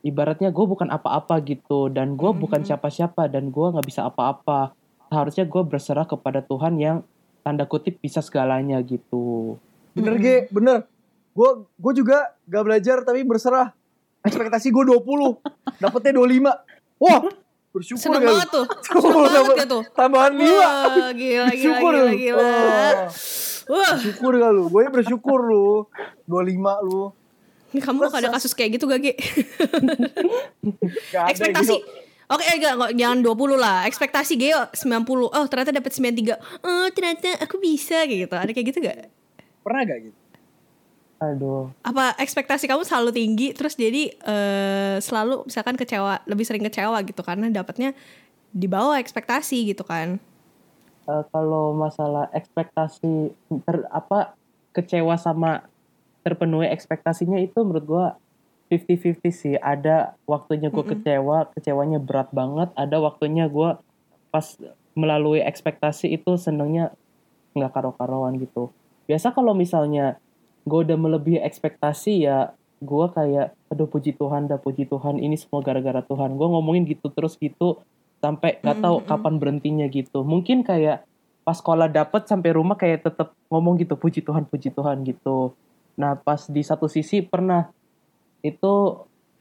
ibaratnya gue bukan apa-apa gitu dan gue Hmm, bukan hmm. siapa-siapa dan gue nggak bisa apa-apa harusnya gue berserah kepada Tuhan yang tanda kutip bisa segalanya gitu Bener Mm-mm. Ge, bener. Gue gue juga gak belajar tapi berserah. Ekspektasi gue 20, dapetnya 25. Wah, bersyukur Seneng lu? banget tuh. [LAUGHS] Seneng banget ya tuh. Tambahan 5. Wah, gila, gila, Bersyukur gila, lu. gila. Oh, Wah, bersyukur gak lu? Gue bersyukur lu. 25 lu. kamu gak ada kasus kayak gitu gak, [LAUGHS] ada Ekspektasi. gitu. Oke, enggak, enggak, jangan 20 lah. Ekspektasi Geo 90. Oh, ternyata dapat 93. Oh, ternyata aku bisa kayak gitu. Ada kayak gitu gak? Pernah gak gitu? Aduh Apa ekspektasi kamu selalu tinggi terus jadi eh, selalu misalkan kecewa, lebih sering kecewa gitu karena dapatnya di bawah ekspektasi gitu kan. Eh, kalau masalah ekspektasi ter apa kecewa sama terpenuhi ekspektasinya itu menurut gue 50-50 sih ada waktunya gue Mm-mm. kecewa kecewanya berat banget ada waktunya gue pas melalui ekspektasi itu senengnya nggak karo-karoan gitu biasa kalau misalnya gue udah melebihi ekspektasi ya gue kayak aduh puji Tuhan dah puji Tuhan ini semua gara-gara Tuhan. Gue ngomongin gitu terus gitu sampai nggak tahu Mm-mm. kapan berhentinya gitu. Mungkin kayak pas sekolah dapet sampai rumah kayak tetap ngomong gitu puji Tuhan puji Tuhan gitu. Nah pas di satu sisi pernah itu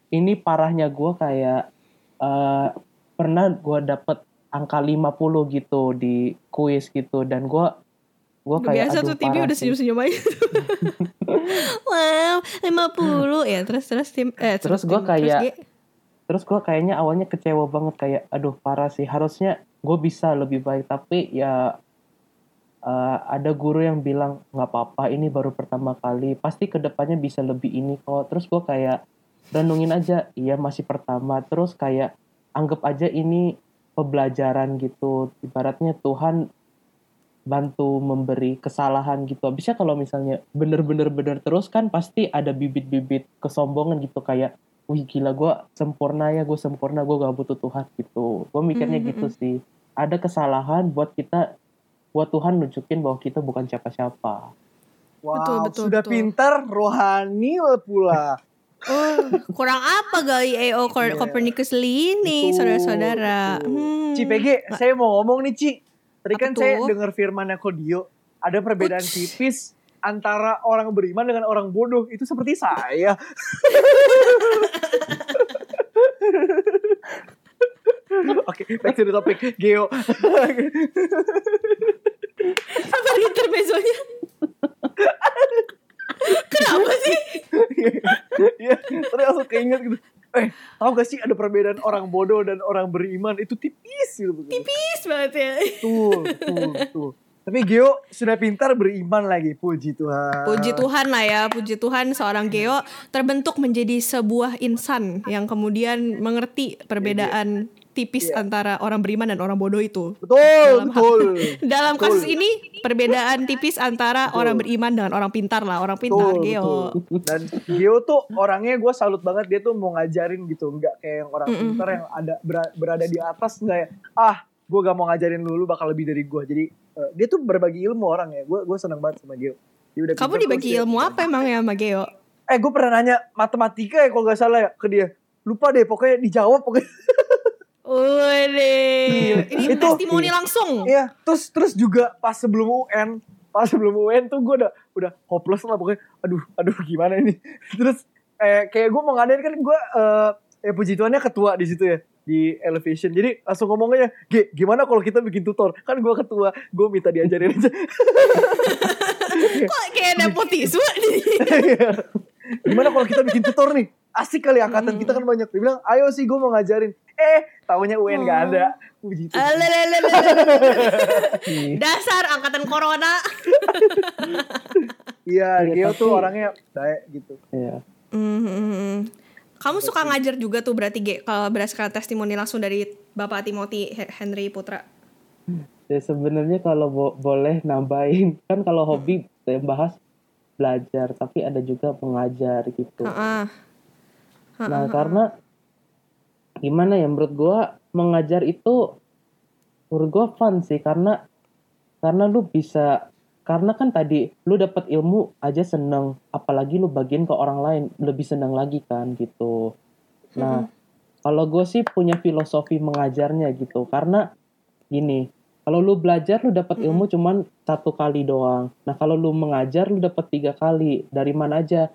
ini parahnya gue kayak eh, pernah gue dapet angka 50 gitu di kuis gitu dan gue gue kayak Biasa tuh TV udah senyum-senyum aja. [LAUGHS] wow, 50 ya terus terus tim eh Terus gua tim- kayak- Ge, terus gue kayaknya awalnya kecewa banget kayak aduh parah sih. Harusnya gue bisa lebih baik tapi ya eh, ada guru yang bilang nggak apa-apa ini baru pertama kali. Pasti ke depannya bisa lebih ini kok. Terus gue kayak renungin aja iya masih pertama. Terus kayak anggap aja ini pembelajaran gitu. Ibaratnya Tuhan bantu memberi kesalahan gitu habisnya kalau misalnya bener-bener bener terus kan pasti ada bibit-bibit kesombongan gitu kayak wih gila gue sempurna ya gue sempurna gue gak butuh Tuhan gitu gue mikirnya Mhm, gitu sih ada kesalahan buat kita buat Tuhan nunjukin bahwa kita bukan siapa-siapa Wow, Betul, betul, sudah betul. pintar, rohani pula. [LAUGHS] Oh, kurang apa gali EO Cor- Iya. Copernicus ini, Betul, saudara-saudara. Hmm. Ci PG, saya mau ngomong nih Ci. Tadi Apa kan saya dengar firmannya Kodio, ada perbedaan Uts. tipis antara orang beriman dengan orang bodoh. Itu seperti saya. [LAUGHS] Oke, back to the topic. Geo. Apa intermezzonya? [LAUGHS] Kenapa sih? Iya, terus langsung keinget gitu. Eh, tahu gak sih ada perbedaan orang bodoh dan orang beriman itu tipis gitu. Tipis banget ya. Tuh, tuh, tuh. Tapi Geo sudah pintar beriman lagi, puji Tuhan. Puji Tuhan lah ya, puji Tuhan seorang Geo terbentuk menjadi sebuah insan yang kemudian mengerti perbedaan tipis antara orang beriman dan orang bodoh itu. Betul, Dalam hal- betul. [LAUGHS] Dalam Betul. kasus ini perbedaan tipis antara orang beriman dengan orang pintar lah, orang pintar Betul, Geo. betul. Dan Geo tuh orangnya gue salut banget dia tuh mau ngajarin gitu, nggak kayak yang orang pintar yang ada bera- berada di atas nggak ya. Ah, gue gak mau ngajarin lu, lu bakal lebih dari gue. Jadi eh, dia tuh berbagi ilmu orang ya. Gue gue seneng banget sama Geo. Dia udah Kamu dibagi terus dia- ilmu apa emang ya sama Geo? Eh gue pernah nanya matematika ya kalau nggak salah ya ke dia. Lupa deh pokoknya dijawab pokoknya. [LAUGHS] Waduh, ini Itu- testimoni langsung. Iya, terus terus juga pas sebelum UN, pas sebelum UN tuh gue udah udah hopeless lah pokoknya. Aduh, aduh gimana ini. [LAUGHS] Terus eh kayak gue mau ngadain kan gue eh ya puji Tuhannya ketua di situ ya di Elevation. Jadi langsung ngomongnya, "G, gimana kalau kita bikin tutor?" Kan gue ketua, gue minta diajarin aja. [LAUGHS] Kok kayak nepotisme? [LAUGHS] gimana kalau kita bikin tutor nih? Asik kali angkatan kita kan banyak. Dia bilang, "Ayo sih gue mau ngajarin." Eh, taunya UN gak ada. Tuhan. Alelelelele. [LAUGHS] Dasar angkatan corona. [LAUGHS] Iya, Iya, Geo tuh orangnya baik gitu. Iya. Mhm. Kamu suka ngajar juga tuh berarti Ge, kalau berdasarkan testimoni langsung dari Bapak Timothy He- Henry Putra. Ya sebenarnya kalau bo- boleh nambahin [LAUGHS] kan kalau hobi saya bahas belajar tapi ada juga mengajar gitu. Heeh. Nah karena gimana ya menurut gua mengajar itu menurut gua fun sih karena karena lu bisa karena kan tadi lu dapat ilmu aja seneng apalagi lu bagiin ke orang lain lebih seneng lagi kan gitu. Nah kalau gue sih punya filosofi mengajarnya gitu karena gini kalau lu belajar lu dapat ilmu cuman satu kali doang. Nah kalau lu mengajar lu dapat tiga kali dari mana aja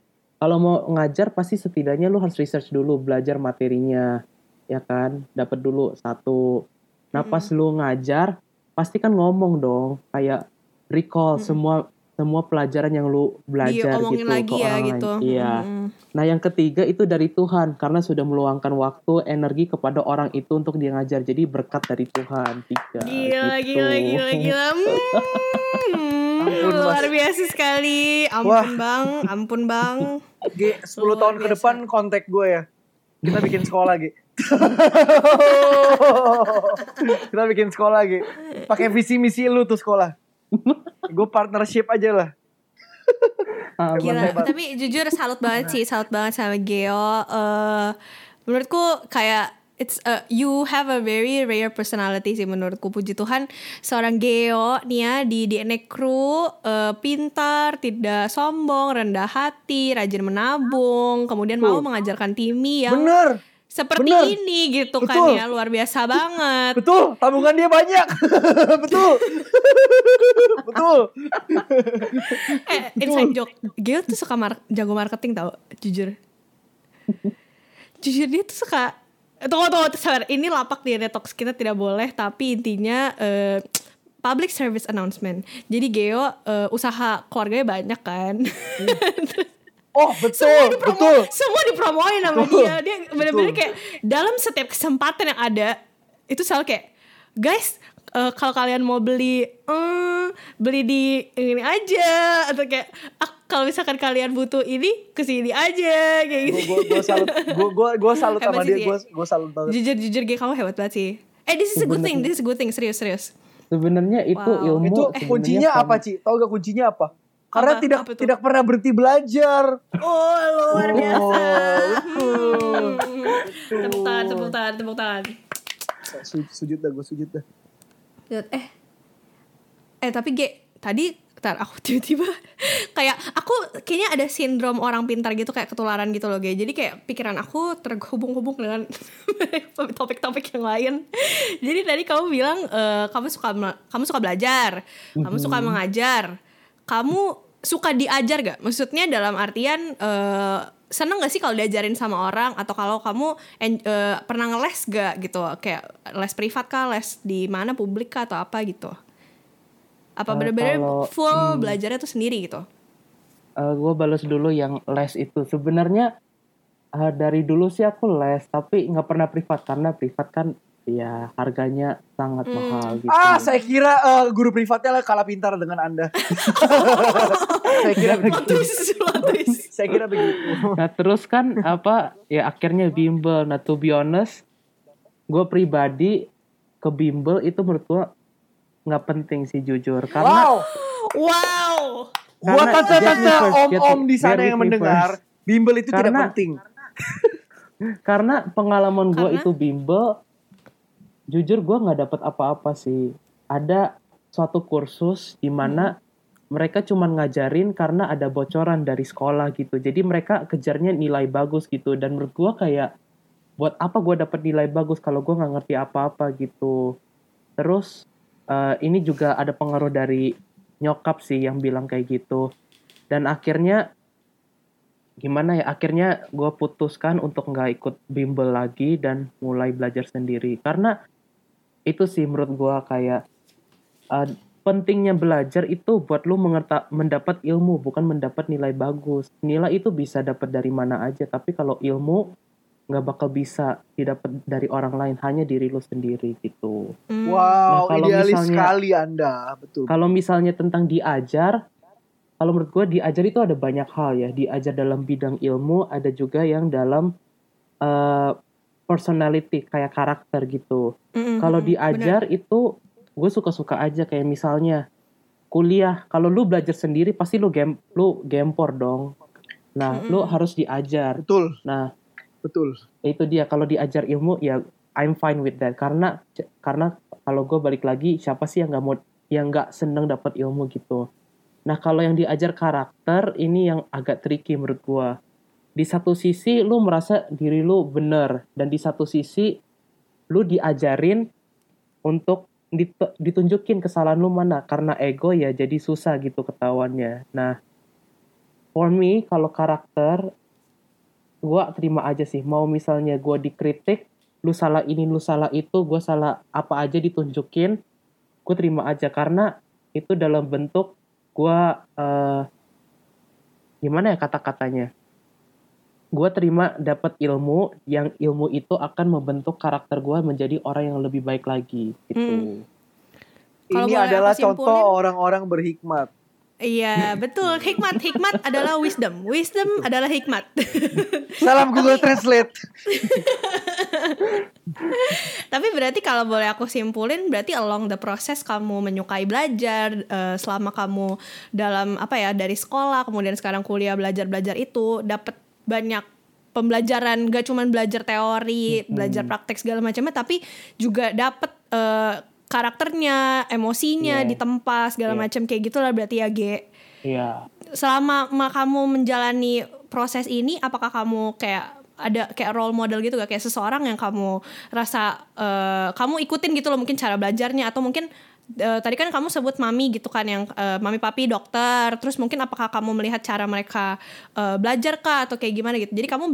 kalau mau ngajar pasti setidaknya lu harus research dulu belajar materinya ya kan? Dapat dulu satu. Nah pas lu ngajar pasti kan ngomong dong kayak recall semua semua pelajaran yang lu belajar Diomongin gitu lagi ke ya orang gitu. lain. iya Mm-mm. nah yang ketiga itu dari Tuhan karena sudah meluangkan waktu energi kepada orang itu untuk dia ngajar jadi berkat dari Tuhan tiga Gila, gitu. gila, gila, gila. [LAUGHS] Hmm, Ampun, Mas. luar biasa sekali. Ampun Wah. bang, ampun bang. [LAUGHS] G, 10 tahun ke biasa. depan kontak gue ya. Kita bikin sekolah, G. [LAUGHS] Kita bikin sekolah, G. Pakai visi misi lu tuh sekolah. [LAUGHS] Gue partnership aja lah. [LAUGHS] Ah, Gila, hebat. tapi jujur salut banget sih, salut banget sama Geo. Eh, menurutku kayak it's a, you have a very rare personality sih menurutku. Puji Tuhan, seorang Geo nih ya di DNA Crew eh, pintar, tidak sombong, rendah hati, rajin menabung, kemudian mau mengajarkan Timmy yang Bener. Seperti bener. ini gitu kan Betul. ya, luar biasa banget. Betul, tabungan dia banyak. [LAUGHS] Betul. [LAUGHS] Betul. Eh, inside joke. Geo tuh suka mar- jago marketing tau, jujur. jujur dia tuh suka Tunggu, tunggu, sabar. Ini lapak di detox kita tidak boleh, tapi intinya eh, public service announcement. Jadi Geo eh, usaha keluarganya banyak kan. [LAUGHS] Oh, betul. Dipromo- Betul. Semua dipromoin sama Betul. dia. Dia bener-bener kayak dalam setiap kesempatan yang ada itu selalu kayak guys eh, kalau kalian mau beli eh, beli di ini aja atau kayak ah, kalau misalkan kalian butuh ini ke sini aja kayak gitu. Gue gue salut, gue gue gue salut sama sih dia. Gue gue salut banget. jujur jujur Ge, kamu hebat banget sih. Eh this is a good thing, this is a good thing, serius serius. sebenarnya itu Wow. ilmu Itu kuncinya apa, Ci? Tahu gak kuncinya apa? Karena Apa? tidak Apa tidak pernah berhenti belajar. Oh luar biasa. betul. Hmm. Tepuk tangan, tepuk tangan, tepuk tangan. Sujud, sujud dah, gue sujud dah. Eh eh tapi Ge tadi ntar aku [LAUGHS] tiba-tiba kayak aku kayaknya ada sindrom orang pintar gitu kayak ketularan gitu loh Ge jadi kayak pikiran aku terhubung-hubung dengan [LAUGHS] topik-topik yang lain jadi tadi kamu bilang eh, kamu suka kamu suka belajar kamu suka mengajar kamu suka diajar gak? Maksudnya dalam artian eh, seneng gak sih kalau diajarin sama orang? Atau kalau kamu eh, pernah ngeles gak gitu? Kayak les privat kah? Les di mana? Publik kah? Atau apa gitu? Apa Eh, bener-bener full belajarnya tuh sendiri gitu? Gue balas dulu yang les itu. Sebenarnya eh, dari dulu sih aku les tapi nggak pernah privat. Karena privat kan ya harganya sangat Hmm. mahal gitu. Ah, saya kira eh, guru privatnya lah kalah pintar dengan Anda. [LAUGHS] saya kira begitu. Saya kira begitu. Nah terus kan apa ya akhirnya bimbel. Nah to be honest, gue pribadi ke bimbel itu menurut gue nggak penting sih jujur karena Wow. Wow. Buat Karena tante-tante om-om di sana yang me mendengar, first. bimbel itu tidak Karena- penting. [LAUGHS] karena pengalaman gue Karena? itu bimbel jujur gue nggak dapet apa-apa sih. Ada suatu kursus di mana mereka cuman ngajarin karena ada bocoran dari sekolah gitu. Jadi mereka kejarnya nilai bagus gitu. Dan menurut gue kayak buat apa gue dapet nilai bagus kalau gue nggak ngerti apa-apa gitu. Terus eh, ini juga ada pengaruh dari nyokap sih yang bilang kayak gitu. Dan akhirnya gimana ya akhirnya gue putuskan untuk nggak ikut bimbel lagi dan mulai belajar sendiri. Karena itu sih menurut gue kayak uh, pentingnya belajar itu buat lu mengerta, mendapat ilmu bukan mendapat nilai bagus nilai itu bisa dapat dari mana aja tapi kalau ilmu nggak bakal bisa didapat dari orang lain hanya diri lu sendiri gitu Hmm. Wow, Nah, kalau idealis misalnya- sekali Anda, betul. kalau misalnya tentang diajar, kalau menurut gue diajar itu ada banyak hal ya. Diajar dalam bidang ilmu, ada juga yang dalam uh, personality kayak karakter gitu. Mm-mm, Kalau diajar itu gue suka-suka aja kayak misalnya kuliah. Kalau lu belajar sendiri pasti lu game lu gempor dong. Nah, lu Mm-mm. harus diajar. Betul, Nah, betul. itu dia kalau diajar ilmu ya I'm fine with that karena karena kalau gue balik lagi siapa sih yang nggak mau yang nggak seneng dapat ilmu gitu nah kalau yang diajar karakter ini yang agak tricky menurut gue di satu sisi lu merasa diri lu bener. Dan di satu sisi lu diajarin untuk dit- ditunjukin kesalahan lu mana. Karena ego ya jadi susah gitu ketahuannya. Nah for me kalau karakter gue terima aja sih. Mau misalnya gue dikritik lu salah ini lu salah itu gue salah apa aja ditunjukin gue terima aja. Karena itu dalam bentuk gue eh, gimana ya kata-katanya gue terima dapat ilmu yang ilmu itu akan membentuk karakter gue menjadi orang yang lebih baik lagi gitu Hmm. Ini adalah contoh orang-orang berhikmat. Iya betul hikmat hikmat adalah wisdom wisdom adalah hikmat [LAUGHS] Salam Google Translate. [LAUGHS] tapi berarti kalau boleh aku simpulin berarti along the process kamu menyukai belajar eh, selama kamu dalam apa ya dari sekolah kemudian sekarang kuliah belajar belajar itu dapat banyak pembelajaran gak cuman belajar teori belajar praktek segala macamnya tapi juga dapat eh, karakternya emosinya Iya. ditempa segala Iya. macam kayak gitulah berarti ya Ge Iya selama ma- kamu menjalani proses ini apakah kamu kayak ada kayak role model gitu gak kayak seseorang yang kamu rasa eh, kamu ikutin gitu loh mungkin cara belajarnya atau mungkin eh, tadi kan kamu sebut mami gitu kan yang eh, mami papi dokter. Terus mungkin apakah kamu melihat cara mereka eh, belajar kah atau kayak gimana gitu. Jadi kamu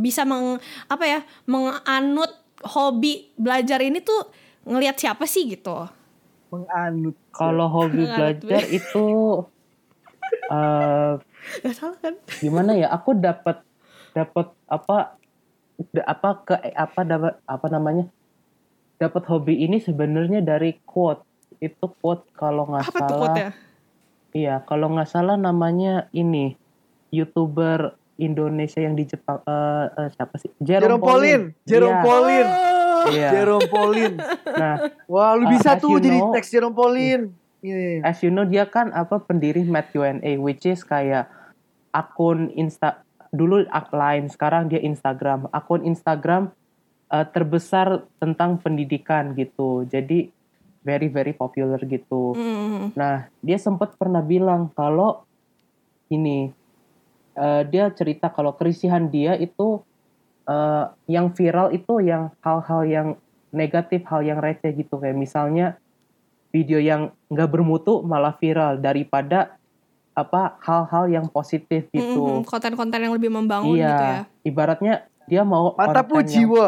bisa meng apa ya menganut hobi belajar ini tuh ngelihat siapa sih gitu. Menganut. kalau hobi belajar itu [LAUGHS] eh Gak salah kan? gimana ya aku dapat dapat apa da- apa ke apa dapat apa namanya dapat hobi ini sebenarnya dari quote itu quote kalau nggak apa tuh salah quote ya iya kalau nggak salah namanya ini youtuber Indonesia yang di Jepang eh, eh, siapa sih Jerome Pauline. Jerome Iya, Pauline. iya. Jerome Pauline. [LAUGHS] nah Wah, lu Uh, bisa as tuh you jadi know- teks Jerome Pauline. Iya, iya. as you know dia kan apa pendiri Math UNA which is kayak akun Insta dulu ak lain sekarang dia Instagram akun Instagram eh, terbesar tentang pendidikan gitu jadi very very popular gitu Hmm. nah dia sempat pernah bilang kalau ini eh, dia cerita kalau kerisihan dia itu eh, yang viral itu yang hal-hal yang negatif hal yang receh gitu kayak misalnya video yang nggak bermutu malah viral daripada apa hal-hal yang positif gitu Mm-mm, konten-konten yang lebih membangun gitu ya. iya ibaratnya dia mau Matapu konten yang- jiwa.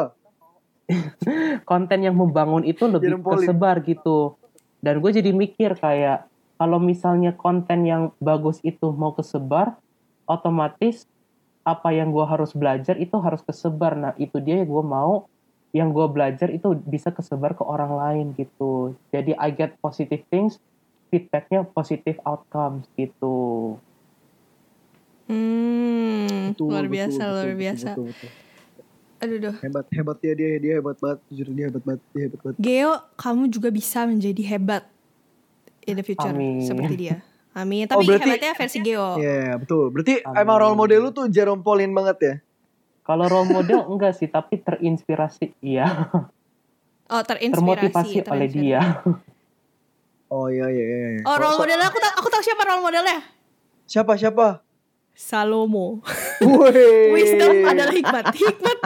[LAUGHS] konten yang membangun itu lebih kesebar gitu. Dan gue jadi mikir kayak kalau misalnya konten yang bagus itu mau kesebar, otomatis apa yang gue harus belajar itu harus kesebar. Nah itu dia yang gue mau yang gue belajar itu bisa kesebar ke orang lain gitu jadi I get positive things feedbacknya positive outcomes gitu Hmm, Betul, luar betul, biasa, betul, luar betul, biasa. betul, betul. Aduh, duh. Hebat, hebat dia, dia, dia hebat banget. Jujur dia hebat banget, dia hebat banget. Geo, kamu juga bisa menjadi hebat in the future Amin. seperti dia. Amin. Oh, Tapi berarti- hebatnya versi Geo. Iya, betul. Berarti Amin. emang role model lu tuh Jerome Pauline banget ya? kalau role model enggak sih tapi terinspirasi iya Oh, terinspirasi. termotivasi oleh terinspirasi. dia Oh iya, iya, iya. iya. Oh, role modelnya aku tahu, aku tahu siapa role modelnya. Siapa, siapa? Salomo. Wisdom adalah hikmat. Hikmat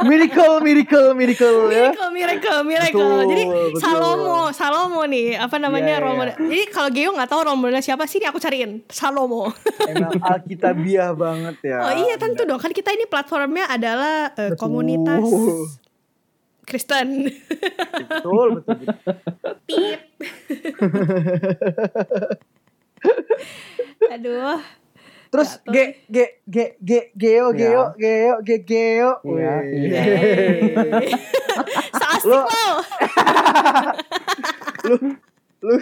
[LAUGHS] Miracle, miracle, miracle ya. miracle, miracle, miracle. Betul, Jadi betul. Salomo, Salomo nih, apa namanya Iya, role iya. model. Jadi kalau Geo nggak tahu role modelnya siapa sih, ini aku cariin. Salomo. Emang [LAUGHS] alkitabiah banget ya. oh iya tentu dong, kan kita ini platformnya adalah eh, Betul. komunitas Kristen. Betul, betul. betul. Pip. [LAUGHS] Aduh. Terus ge ge ge ge geo Iya. geo geo ge geo. Iya, iya. Yeay. Seasik [LAUGHS] Lo- lo. lu lu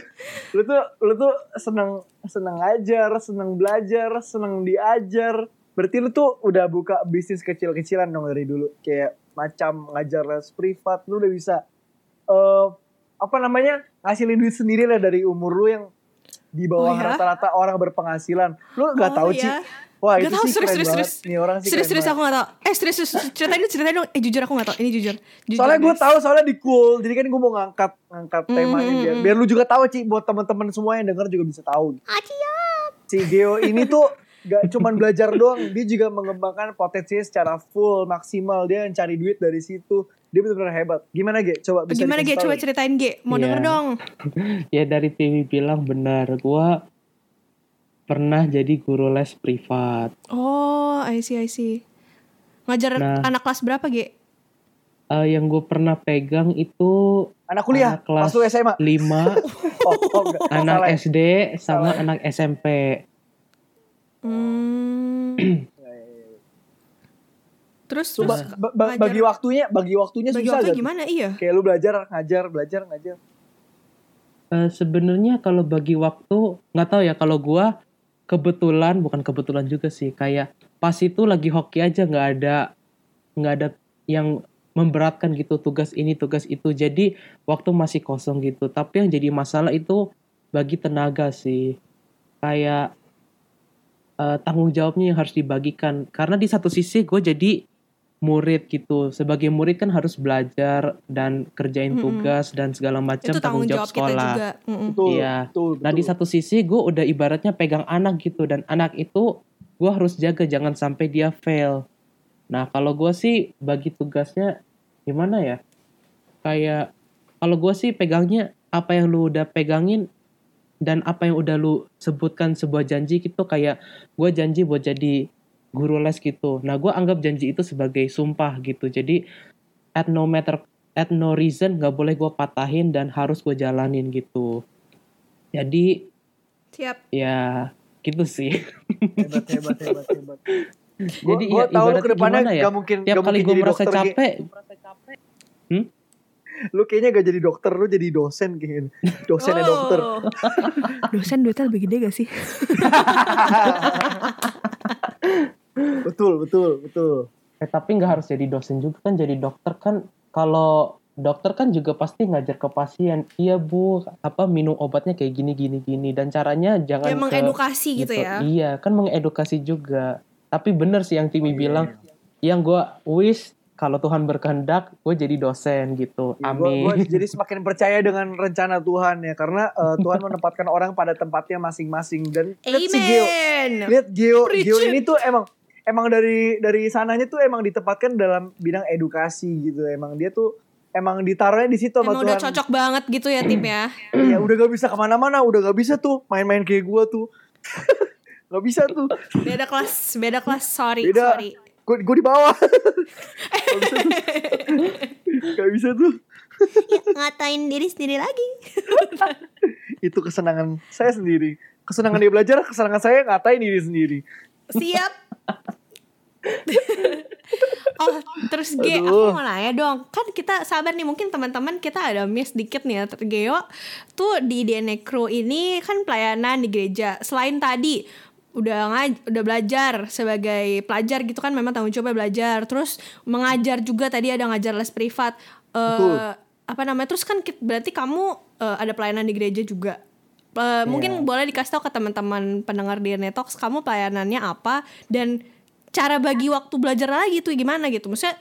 lu tuh lu tuh seneng seneng ngajar, seneng belajar, seneng diajar. Berarti lu tuh udah buka bisnis kecil-kecilan dong dari dulu. Kayak macam ngajar les privat, lu udah bisa eh apa namanya? ngasilin duit sendiri lah dari umur lu yang di bawah Oh, ya? rata-rata orang berpenghasilan. Lu nggak Oh, tahu iya. Ci. Wah, Gak itu tahu sih serius keren serius banget. serius. Nih orang sih Serius keren serius banget. aku gak tahu. Eh serius serius ceritain dong ceritain dong. Eh jujur aku gak tahu. Ini jujur. jujur Soalnya gue tahu soalnya di cool. Jadi kan gue mau ngangkat ngangkat Hmm, temanya hmm, biar, hmm. biar lu juga tahu Ci buat teman-teman semua yang denger juga bisa tahu. Ah, siap. Si Geo ini tuh gak cuman belajar doang, dia juga mengembangkan potensinya secara full maksimal. Dia yang cari duit dari situ. Dia benar-benar hebat. Gimana Ge? Coba bisa Gimana Ge? Coba tahu. ceritain Ge. Mau Iya. denger dong. [LAUGHS] ya dari TV bilang benar gua pernah jadi guru les privat Oh, I see, I see. Ngajar Nah. anak kelas berapa, Ge? Eh, yang gue pernah pegang itu Anak kuliah, Anak kelas lu SMA. 5 Oh, oh enggak. [LAUGHS] Anak salah ya? SD sama Salah. anak SMP Hmm. [CLEARS THROAT] terus terus ba- ba- ba- ngajar- bagi waktunya, bagi waktunya bagi susah waktu gak? tuh? gimana? Iya. Kayak lu belajar, ngajar, belajar, ngajar. Eh, sebenarnya kalau bagi waktu nggak tahu ya kalau gua kebetulan bukan kebetulan juga sih kayak pas itu lagi hoki aja nggak ada nggak ada yang memberatkan gitu tugas ini tugas itu jadi waktu masih kosong gitu tapi yang jadi masalah itu bagi tenaga sih kayak eh, tanggung jawabnya yang harus dibagikan karena di satu sisi gue jadi murid gitu sebagai murid kan harus belajar dan kerjain Mm-mm. tugas dan segala macam Itu tanggung jawab kita sekolah juga. Mm-mm. Betul, Iya. betul, Nah di betul. satu sisi gue udah ibaratnya pegang anak gitu dan anak itu gue harus jaga jangan sampai dia fail. Nah kalau gue sih bagi tugasnya gimana ya? Kayak kalau gue sih pegangnya apa yang lu udah pegangin dan apa yang udah lu sebutkan sebuah janji gitu kayak gue janji buat jadi guru les gitu. Nah gue anggap janji itu sebagai sumpah gitu. Jadi at no matter at no reason nggak boleh gue patahin dan harus gue jalanin gitu. Jadi Siap. ya gitu sih. hebat, hebat, hebat, hebat. [LAUGHS] Jadi gua ya tahu lu ke depannya gimana ya? gak mungkin, Tiap gak kali gue jadi merasa dokter, capek, [LAUGHS] Lu kayaknya gak jadi dokter, lu jadi dosen kayaknya. Dosennya dokter. Oh. Dosen duitnya lebih gede gak sih? [LAUGHS] Betul, betul, betul. eh, tapi nggak harus jadi dosen juga kan jadi dokter kan. Kalau dokter kan juga pasti ngajar ke pasien. Iya bu. Apa minum obatnya kayak gini gini gini. Dan caranya jangan Kayak ke- mengedukasi gitu, ya. iya kan mengedukasi juga. Tapi bener sih yang Timi Oh, iya, bilang. yang gue wish kalau Tuhan berkehendak gue jadi dosen gitu. Ya, amin. gua jadi [LAUGHS] semakin percaya dengan rencana Tuhan ya. Karena eh, Tuhan menempatkan orang pada tempatnya masing-masing. Dan lihat si Geo. Amen. lihat Geo Preach Geo ini tuh emang emang dari dari sananya tuh emang ditempatkan dalam bidang edukasi gitu emang dia tuh emang ditaruhnya di situ Emang udah Tuhan cocok banget gitu ya tim ya. [CLEARS THROAT] ya udah gak bisa ke mana-mana udah gak bisa tuh main-main kayak gua tuh [LAUGHS] gak bisa tuh Beda kelas, beda kelas. Sorry, Beda. sorry. gue gue di bawah gak bisa tuh [LAUGHS] gak bisa tuh Ngatain diri sendiri lagi. [LAUGHS] itu kesenangan saya sendiri kesenangan dia belajar kesenangan saya ngatain diri sendiri Siap. [LAUGHS] Oh, terus G, aku mau nanya dong. Kan kita sabar nih, mungkin teman-teman kita ada miss dikit nih ya. Geo tuh di DNA Crew ini kan pelayanan di gereja. Selain tadi udah ngaj udah belajar sebagai pelajar gitu kan memang tanggung jawabnya belajar. Terus mengajar juga tadi ada ngajar les privat. Eh, Betul. apa namanya? Terus kan berarti kamu eh, ada pelayanan di gereja juga. Eh, Mungkin boleh dikasih tahu ke teman-teman pendengar DNA Talks kamu pelayanannya apa dan cara bagi waktu belajar lagi tuh gimana gitu. Maksudnya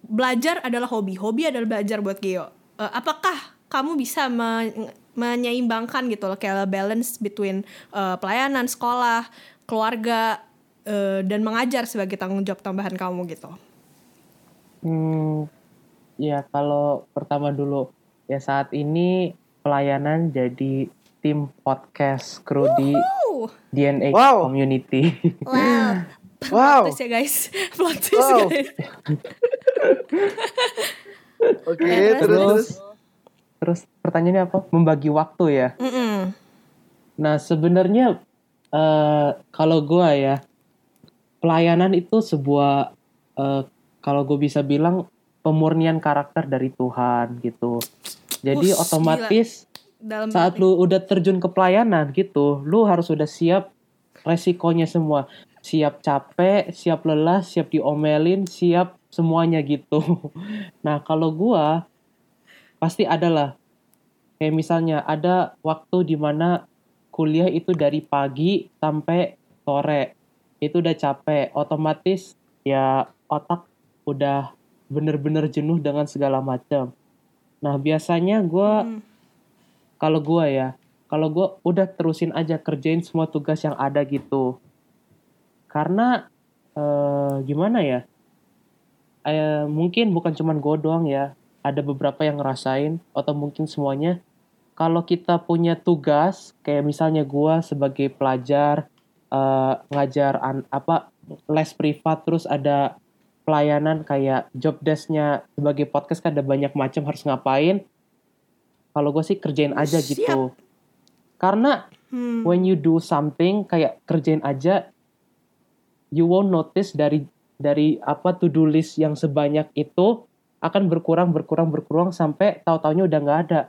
belajar adalah hobi, hobi adalah belajar buat Geo. Eh, apakah kamu bisa men- menyeimbangkan gitu loh kayak balance between eh, pelayanan, sekolah, keluarga eh, dan mengajar sebagai tanggung jawab tambahan kamu gitu. Hmm, ya kalau pertama dulu ya saat ini pelayanan jadi tim podcast kru di Uh, DNA Wow. community. wow. [LAUGHS] Wow. Plot ya guys. [LAUGHS] Plot twist Wow. guys. Oke, Ya, terus terus, terus. Terus pertanyaannya apa? Membagi waktu ya. Mm-mm. Nah sebenarnya eh kalau gua ya pelayanan itu sebuah eh, kalau gue bisa bilang pemurnian karakter dari Tuhan gitu. Jadi Us, otomatis Dalam saat lu udah terjun ke pelayanan gitu, lu harus udah siap resikonya semua. Siap capek, siap lelah, siap diomelin, siap semuanya gitu. [LAUGHS] Nah, kalau gua pasti ada lah. Kayak misalnya ada waktu di mana kuliah itu dari pagi sampai sore. Itu udah capek, otomatis ya otak udah bener-bener jenuh dengan segala macam. Nah, biasanya gua Hmm. Kalau gua ya kalau gua udah terusin aja kerjain semua tugas yang ada gitu. Karena eh, gimana ya? Eh, mungkin bukan cuman gua doang ya. Ada beberapa yang ngerasain atau mungkin semuanya. Kalau kita punya tugas kayak misalnya gua sebagai pelajar eh, ngajar an- apa les privat terus ada pelayanan kayak job desk-nya sebagai podcast kan ada banyak macam harus ngapain kalau gue sih kerjain aja Siap. gitu karena Hmm. when you do something kayak kerjain aja you won't notice dari dari apa to do list yang sebanyak itu akan berkurang berkurang berkurang sampai tahu-taunya udah nggak ada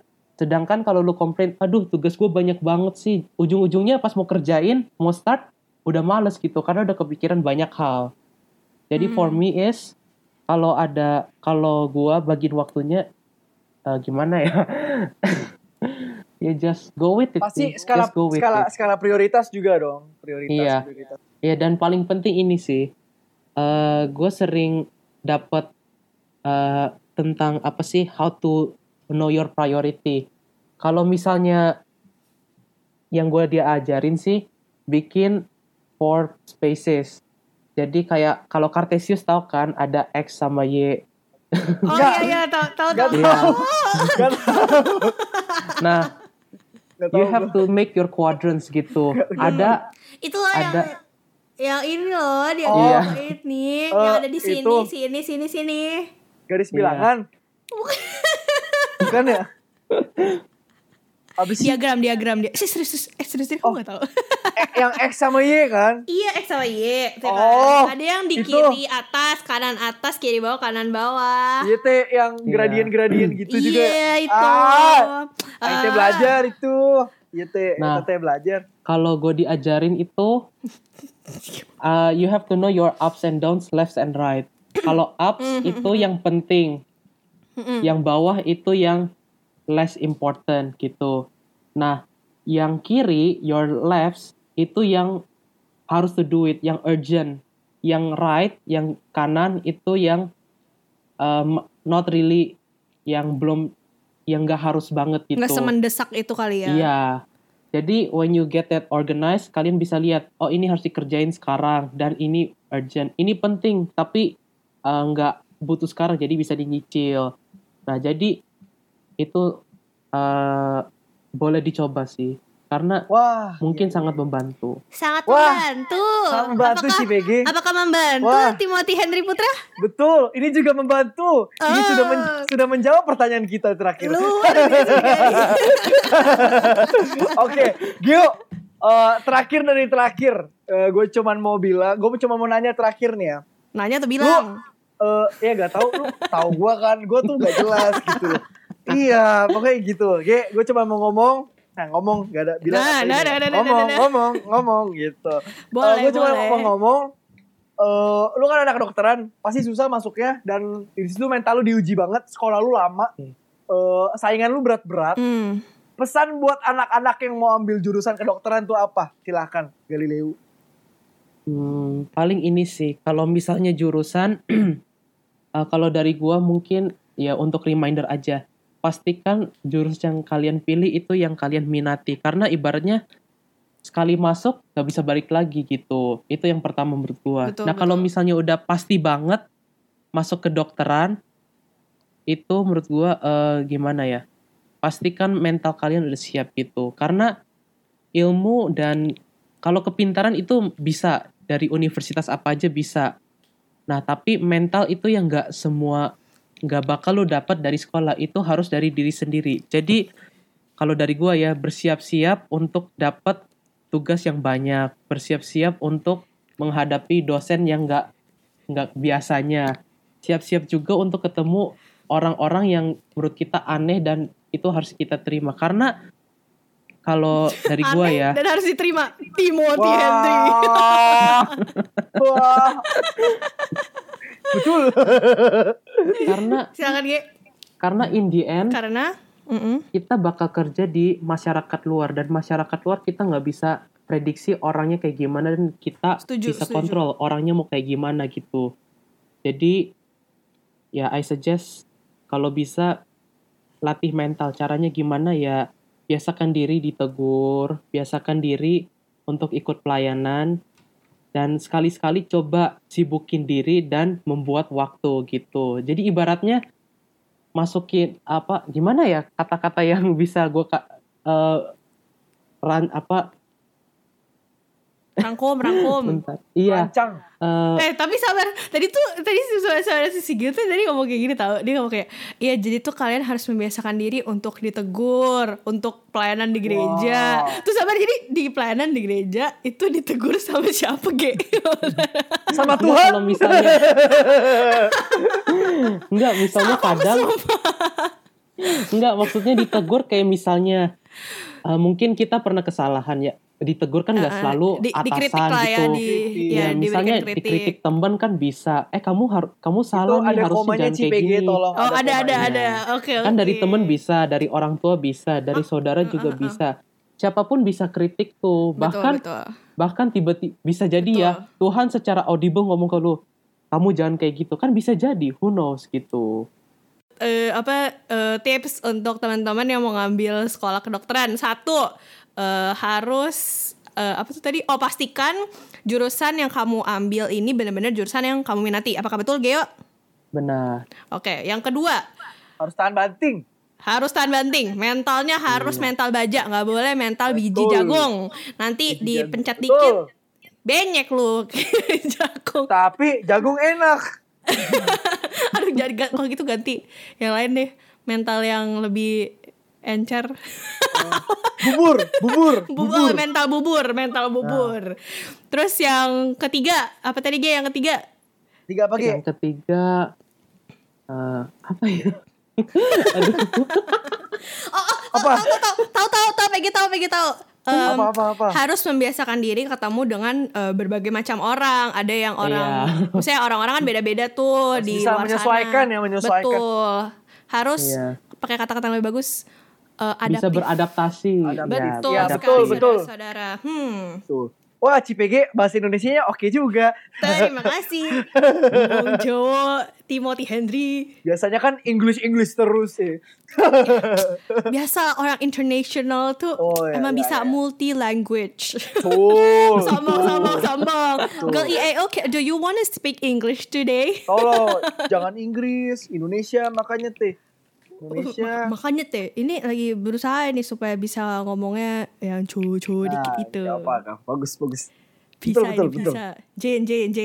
sedangkan kalau lu komplain aduh tugas gue banyak banget sih ujung-ujungnya pas mau kerjain mau start udah males gitu karena udah kepikiran banyak hal jadi for Hmm. me is kalau ada kalau gua bagiin waktunya eh, gimana ya [LAUGHS] ya just go with it Pasti sih. skala just go with skala it. skala prioritas juga dong, prioritas. Iya. prioritas. Ya dan paling penting ini sih, eh gue sering dapat eh tentang apa sih how to know your priority. Kalau misalnya yang gue dia ajarin sih bikin four spaces. Jadi kayak kalau Cartesius tahu kan ada x sama y. Oh Nggak. iya iya tahu tahu tahu. Tahu. Nggak tahu. Nah, you tahu have gua. to make your quadrants gitu. Ada Itu loh yang Ada. yang ini loh dia Oh. Iya. ini Eh, yang ada di sini itu. sini sini sini. garis Iya. bilangan. Bukan ya? [LAUGHS] Abis Diagram diagram dia. Sih serius serius eh serius serius Oh. aku nggak tahu. Yang X sama Y kan? Iya X sama Y. tuh kan. Oh, ada yang di itu. kiri atas, kanan atas, kiri bawah, kanan bawah. YT yang Iya. gradien-gradien gitu juga. Iya itu. Ah, Ah. belajar itu. YT, Nah. YT belajar. kalau gue diajarin itu [LAUGHS] uh, you have to know your ups and downs left and right kalau ups itu yang penting yang bawah itu yang less important gitu nah yang kiri your lefts itu yang harus to do it yang urgent yang right yang kanan itu yang um, not really yang belum yang gak harus banget gitu Nggak semendesak itu kali ya. Iya. Jadi when you get that organized, kalian bisa lihat, oh ini harus dikerjain sekarang dan ini urgent, ini penting tapi eh, nggak butuh sekarang, jadi bisa dinyicil. Nah jadi itu eh, boleh dicoba sih, karena Wah, mungkin sangat membantu. Sangat Wah, membantu. sangat membantu apakah, sih, PG. Apakah membantu Wah. Timothy Henry Putra? betul. Ini juga membantu. Ini Oh. sudah men- sudah menjawab pertanyaan kita terakhir. Luar biasa. [LAUGHS] Oke, Gio. eh, terakhir dari terakhir, gue cuman mau bilang, gue cuma mau nanya terakhir nih ya. Nanya atau bilang? Eh ya gak tahu lu tahu gua kan, gua tuh gak jelas gitu. [LAUGHS] iya, pokoknya gitu. Ge, gue cuma mau ngomong, nah ngomong gak ada bilang Nah, apa nah, ini. nah, nah, nah, ngomong, nah, nah. ngomong, ngomong gitu. Boleh, gue cuma mau ngomong eh lu kan anak kedokteran, pasti susah masuknya dan di situ mental lu diuji banget, sekolah lu lama. Hmm. eh saingan lu berat-berat. Hmm. Pesan buat anak-anak yang mau ambil jurusan kedokteran tuh apa? Silahkan, Galileo. Hmm, paling ini sih kalau misalnya jurusan [CLEARS THROAT] eh, kalau dari gua mungkin ya untuk reminder aja pastikan jurus yang kalian pilih itu yang kalian minati. Karena ibaratnya sekali masuk nggak bisa balik lagi gitu. Itu yang pertama menurut gua. Betul, nah kalau misalnya udah pasti banget masuk ke dokteran itu menurut gua eh, gimana ya? Pastikan mental kalian udah siap gitu. Karena ilmu dan kalau kepintaran itu bisa. Dari universitas apa aja bisa. Nah, tapi mental itu yang nggak semua nggak bakal lo dapat dari sekolah itu harus dari diri sendiri. Jadi kalau dari gua ya bersiap-siap untuk dapat tugas yang banyak, bersiap-siap untuk menghadapi dosen yang nggak nggak biasanya. Siap-siap juga untuk ketemu orang-orang yang menurut kita aneh dan itu harus kita terima karena kalau dari gua Aneh ya Dan harus diterima. Timothy Henry. Wah. [LAUGHS] Wah. Betul. [LAUGHS] karena Silakan Ge. karena in the end Karena mm-mm. kita bakal kerja di masyarakat luar dan masyarakat luar kita nggak bisa prediksi orangnya kayak gimana dan kita Setuju, bisa setuju. kontrol orangnya mau kayak gimana gitu jadi ya I suggest kalau bisa latih mental caranya gimana ya biasakan diri ditegur biasakan diri untuk ikut pelayanan dan sekali-sekali coba sibukin diri dan membuat waktu gitu. Jadi ibaratnya masukin apa gimana ya kata-kata yang [LAUGHS] bisa gue eh ran apa Rangkum, rangkum. bentar. Iya. Rancang. eh, Eh tapi sabar. Tadi tuh Tadi suara suara si Sigil tuh Tadi ngomong kayak gini tau. Dia ngomong kayak Iya jadi tuh kalian harus membiasakan diri Untuk ditegur Untuk pelayanan di gereja. Wow. Terus sabar jadi Di pelayanan di gereja Itu ditegur sama siapa Ge? [LAUGHS] Sama Tuhan. kalau misalnya. [LAUGHS] Enggak misalnya kadang enggak maksudnya ditegur kayak misalnya eh, mungkin kita pernah kesalahan ya ditegur kan nggak Uh-uh. selalu Di- atasan lah ya gitu. di, ya, ya, misalnya diberikan dikritik teman kan bisa. Eh kamu harus kamu Itu salah nih ada harusnya jangan kayak gini. tolong. Oh ada ada komanya. ada. Oke kan dari temen bisa dari orang tua bisa dari saudara juga uh-uh. bisa. Siapa pun bisa kritik tuh. Betul, bahkan betul. bahkan tiba-tiba bisa jadi ya Tuhan secara audible ngomong ke lu kamu jangan kayak gitu. Kan bisa jadi who knows gitu. Eh, apa eh, tips untuk teman-teman yang mau ngambil sekolah kedokteran? Satu eh, harus eh, apa tuh tadi? Oh pastikan jurusan yang kamu ambil ini benar-benar jurusan yang kamu minati. Apakah betul Geo? Benar. Oke yang kedua. Harus tahan banting. harus tahan banting. Mentalnya harus mental baja nggak boleh mental biji Betul. jagung. Nanti Biji dipencet jagung. dikit Betul. benyek lu. [LAUGHS] Jagung. Tapi jagung enak. [LAUGHS] aduh jadi kalau gitu ganti yang lain deh. Mental yang lebih encer [LAUGHS] Bubur, bubur, [LAUGHS] bubur bubur. mental bubur mental bubur terus yang ketiga apa tadi Ge yang ketiga Tiga apa yang Ge? ketiga eh, apa ya [LAUGHS] Apa? tahu tahu tahu tahu PG tahu PG tahu Em, Apa, apa, apa? harus membiasakan diri ketemu dengan eh, berbagai macam orang ada yang orang [LAUGHS] Iya. misalnya orang-orang kan beda-beda tuh Harus di bisa luar menyesuaikan sana. ya, menyesuaikan. betul harus Iya. pakai kata-kata yang lebih bagus eh, bisa beradaptasi Adaptif. betul Ya, sekali betul, betul. saudara-saudara hmm Tuh. Wah, CPG bahasa Indonesianya oke juga. Terima kasih [LAUGHS] Bung Jowo Timothy Henry Biasanya kan English-English terus ya. [LAUGHS] Biasa orang international tuh Oh, iya, Emang iya, bisa iya. multi language Tuh. [LAUGHS] Sombong sombong sombong Girl EA okay Do you want to speak English today? Tolong, jangan Inggris, Indonesia makanya teh. Indonesia. Ma- Makanya teh Ini lagi berusaha nih Supaya bisa ngomongnya Yang cu-cu Nah, dikit gitu nggak apa, nggak. bagus, bagus. Bisa betul, betul, ini betul. bisa J J J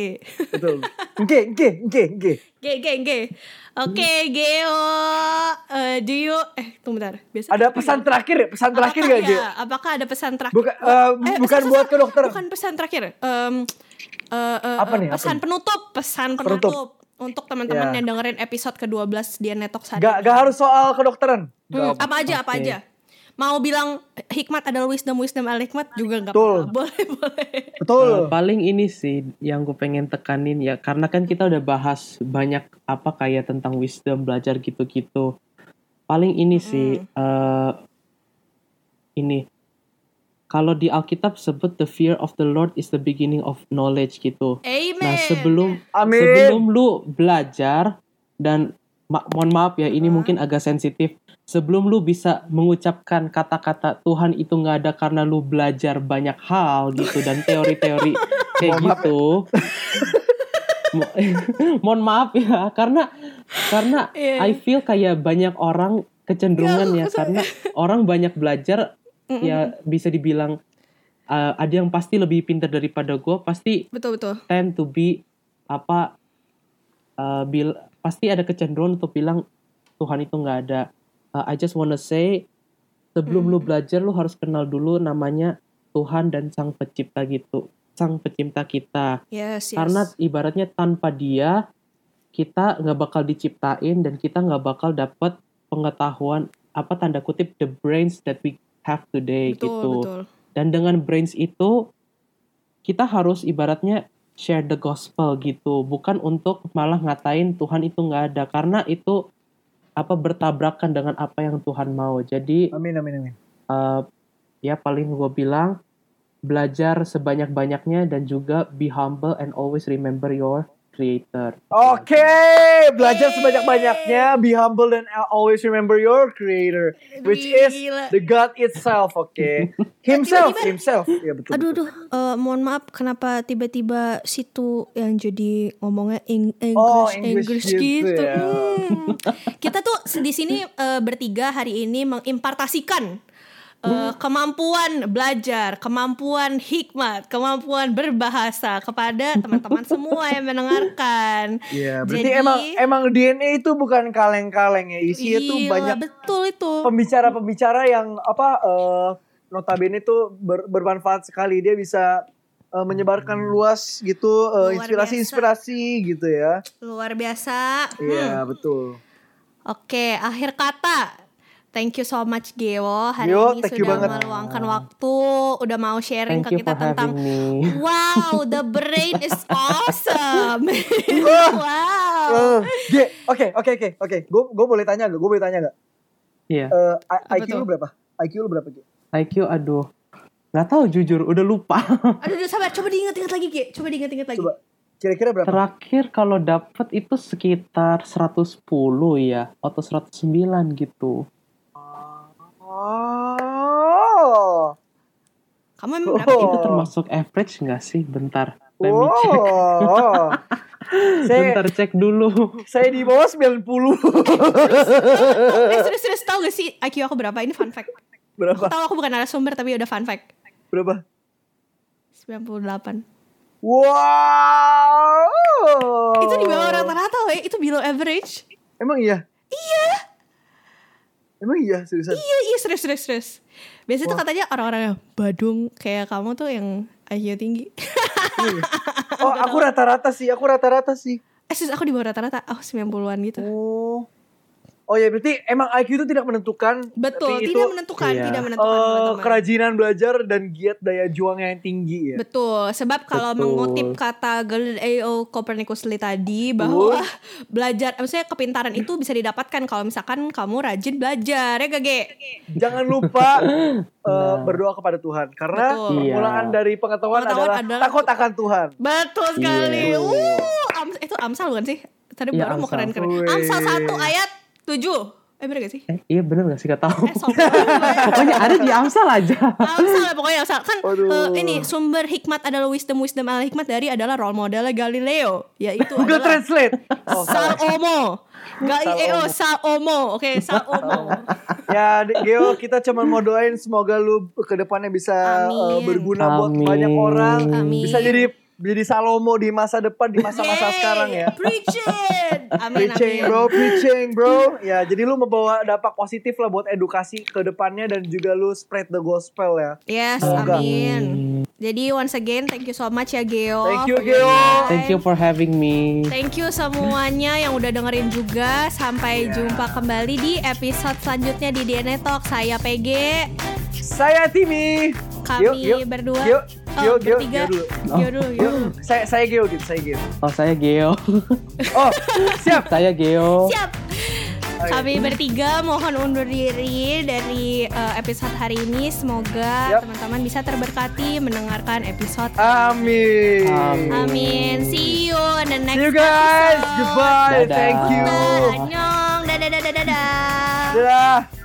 Betul. Oke, oke, oke, oke. Ge ge ge Oke Geo eh, Uh, do you eh tunggu bentar. Biasa Ada pesan terakhir ya? Pesan terakhir Apakah- gak, ya, Apakah ada pesan terakhir? Bukan, eh, bukan pesan- buat ke dokter. Bukan pesan terakhir. Em, eh, eh, Apa eh, nih, apa Pesan nih? penutup, pesan Penutup. penutup. Untuk teman-teman Ya. yang dengerin episode ke-12 dia Netok Sadi. Gak, gak harus soal kedokteran. Hmm, apa aja, apa aja. Mau bilang hikmat adalah wisdom, wisdom adalah hikmat juga nggak Betul. apa-apa. Boleh, boleh. Betul. Eh, paling ini sih yang gue pengen tekanin ya karena kan kita udah bahas banyak apa kayak tentang wisdom belajar gitu-gitu paling ini sih eh ini kalau di Alkitab sebut the fear of the Lord is the beginning of knowledge gitu Amen. nah sebelum Amin. sebelum lu belajar dan ma- mohon maaf ya ini mungkin agak sensitif sebelum lu bisa mengucapkan kata-kata Tuhan itu nggak ada karena lu belajar banyak hal gitu dan teori-teori [LAUGHS] kayak Mohon maaf gitu Mo- [LAUGHS] mohon maaf ya karena karena Iya. I feel kayak banyak orang kecenderungan ya karena [LAUGHS] orang banyak belajar ya bisa dibilang uh, ada yang pasti lebih pintar daripada gue pasti Betul, betul. tend to be apa uh, bil pasti ada kecenderungan untuk bilang Tuhan itu nggak ada. Uh, I just wanna say sebelum lu belajar lu harus kenal dulu namanya Tuhan dan Sang Pencipta gitu, Sang Pencipta kita. Yes, yes. Karena ibaratnya tanpa Dia kita nggak bakal diciptain dan kita nggak bakal dapat pengetahuan apa tanda kutip the brains that we have today betul, gitu. betul. Dan dengan brains itu kita harus ibaratnya share the gospel gitu, bukan untuk malah ngatain Tuhan itu nggak ada karena itu apa bertabrakan dengan apa yang Tuhan mau. Jadi Amin, amin, amin. eh, ya paling gue bilang belajar sebanyak-banyaknya dan juga be humble and always remember your creator. Oke, belajar sebanyak-banyaknya, be humble and always remember your creator, which is the God itself, oke. [LAUGHS] Himself, himself. Ya betul. Aduh, betul. aduh, eh, mohon maaf, kenapa tiba-tiba situ yang jadi ngomongnya Eng- English, Oh, English, English gitu. gitu ya. Hmm. Kita tuh di sini eh, bertiga hari ini mengimpartasikan eh, kemampuan belajar, kemampuan hikmat, kemampuan berbahasa kepada teman-teman [LAUGHS] semua yang mendengarkan. Iya, berarti Jadi- emang emang DNA itu bukan kaleng-kaleng ya, isinya tuh Gila, banyak betul itu. pembicara-pembicara yang apa eh, notabene tuh ber- bermanfaat sekali. Dia bisa eh, menyebarkan luas gitu inspirasi-inspirasi gitu ya. Luar biasa. Hmm. Iya, betul. Oke, akhir kata. Thank you so much Geo hari Geo, ini sudah banget. meluangkan waktu, udah mau sharing Thank ke kita tentang me. [LAUGHS] Wow, the brain is awesome. [LAUGHS] wow. Ge, oke oke oke oke. Gue gue boleh tanya gak? Gue boleh tanya gak? Iya. Eh, I- Apa IQ lu berapa? IQ lu berapa Ge? IQ aduh nggak tahu jujur udah lupa. [LAUGHS] Aduh, aduh, sabar, coba diingat-ingat lagi, Ge. Coba diingat-ingat lagi. Coba kira-kira berapa? Terakhir kalau dapet itu sekitar 110 ya atau 109 gitu. Oh. Kamu emang berapa? Oh. Itu termasuk average nggak sih? Bentar. Let me check. Oh. [LAUGHS] [LAUGHS] saya Bentar cek dulu. saya di bawah 90. [LAUGHS] Eh, serius-serius tau gak sih IQ aku berapa? Ini fun fact. berapa? Tahu aku bukan narasumber tapi udah fun fact. Berapa? 98. Wow. Itu di bawah rata-rata, we. Itu below average. Emang iya? Iya. Emang iya seriusan? Iya, iya, serius, serius, serius. Biasanya tuh katanya orang-orang yang badung kayak kamu tuh yang IQ tinggi. [LAUGHS] Oh, aku rata-rata sih, aku rata-rata sih. Eh, serius, aku di bawah rata-rata. Oh, 90-an gitu. Oh. Oh ya berarti emang IQ itu tidak menentukan. Betul, tidak itu, menentukan, Iya. tidak menentukan eh, teman-teman. kerajinan belajar dan giat daya juang yang tinggi ya. Betul, sebab kalau Betul. mengutip kata Galileo Copernicus Lee tadi bahwa [LAUGHS] belajar, maksudnya kepintaran itu bisa didapatkan kalau misalkan kamu rajin belajar, ya gak, Ge? Jangan lupa [LAUGHS] eh, berdoa kepada Tuhan karena Betul. permulaan Iya. dari pengetahuan, Pengetahuan adalah, adalah- takut akan Tuhan. Betul sekali. Iya. Uh, itu Amsal bukan sih? Tadi Iya, baru mau keren-keren. Amsal 1 ayat 7. Eh bener gak sih? Eh, iya bener gak sih gak tahu. Eh, sombong. [LAUGHS] Pokoknya ada di Amsal aja. Amsal lah pokoknya Amsal kan Aduh. eh, ini sumber hikmat adalah wisdom wisdom adalah hikmat dari adalah role modelnya Galileo yaitu [LAUGHS] Google adalah Translate. Oh. Salomo Galileo Salomo oke Salomo [LAUGHS] ya Geo kita cuma mau doain semoga lu ke depannya bisa Amin. eh, berguna buat Amin. banyak orang. Amin. Bisa jadi Jadi Salomo di masa depan, di masa-masa Yeay, sekarang ya. [LAUGHS] Amin, Preaching amin. bro, preaching bro. Ya, jadi lu membawa dampak positif lah buat edukasi ke depannya dan juga lu spread the gospel ya. Yes, Semoga. amin. Jadi once again, thank you so much ya Geo. Thank you, Geo. Thank you for having me. Thank you semuanya yang udah dengerin juga. Sampai Iya. jumpa kembali di episode selanjutnya di DNA Talk. Saya PG. Saya Timmy. Kami Gio, Gio, berdua. Gio, Gio, oh, Gio, bertiga. Gio dulu. Gio dulu, Gio. Saya saya Geo gitu, saya Geo. Oh saya Geo. [LAUGHS] Oh, siap. saya Geo. Siap. Kami bertiga mohon undur diri dari uh, episode hari ini. Semoga teman-teman bisa terberkati mendengarkan episode. Amin. Amin. Amin. See you in the next See you guys. episode. Goodbye. Dadah. Thank you. Annyeong. Dadah dadah dadah dadah. Dadah.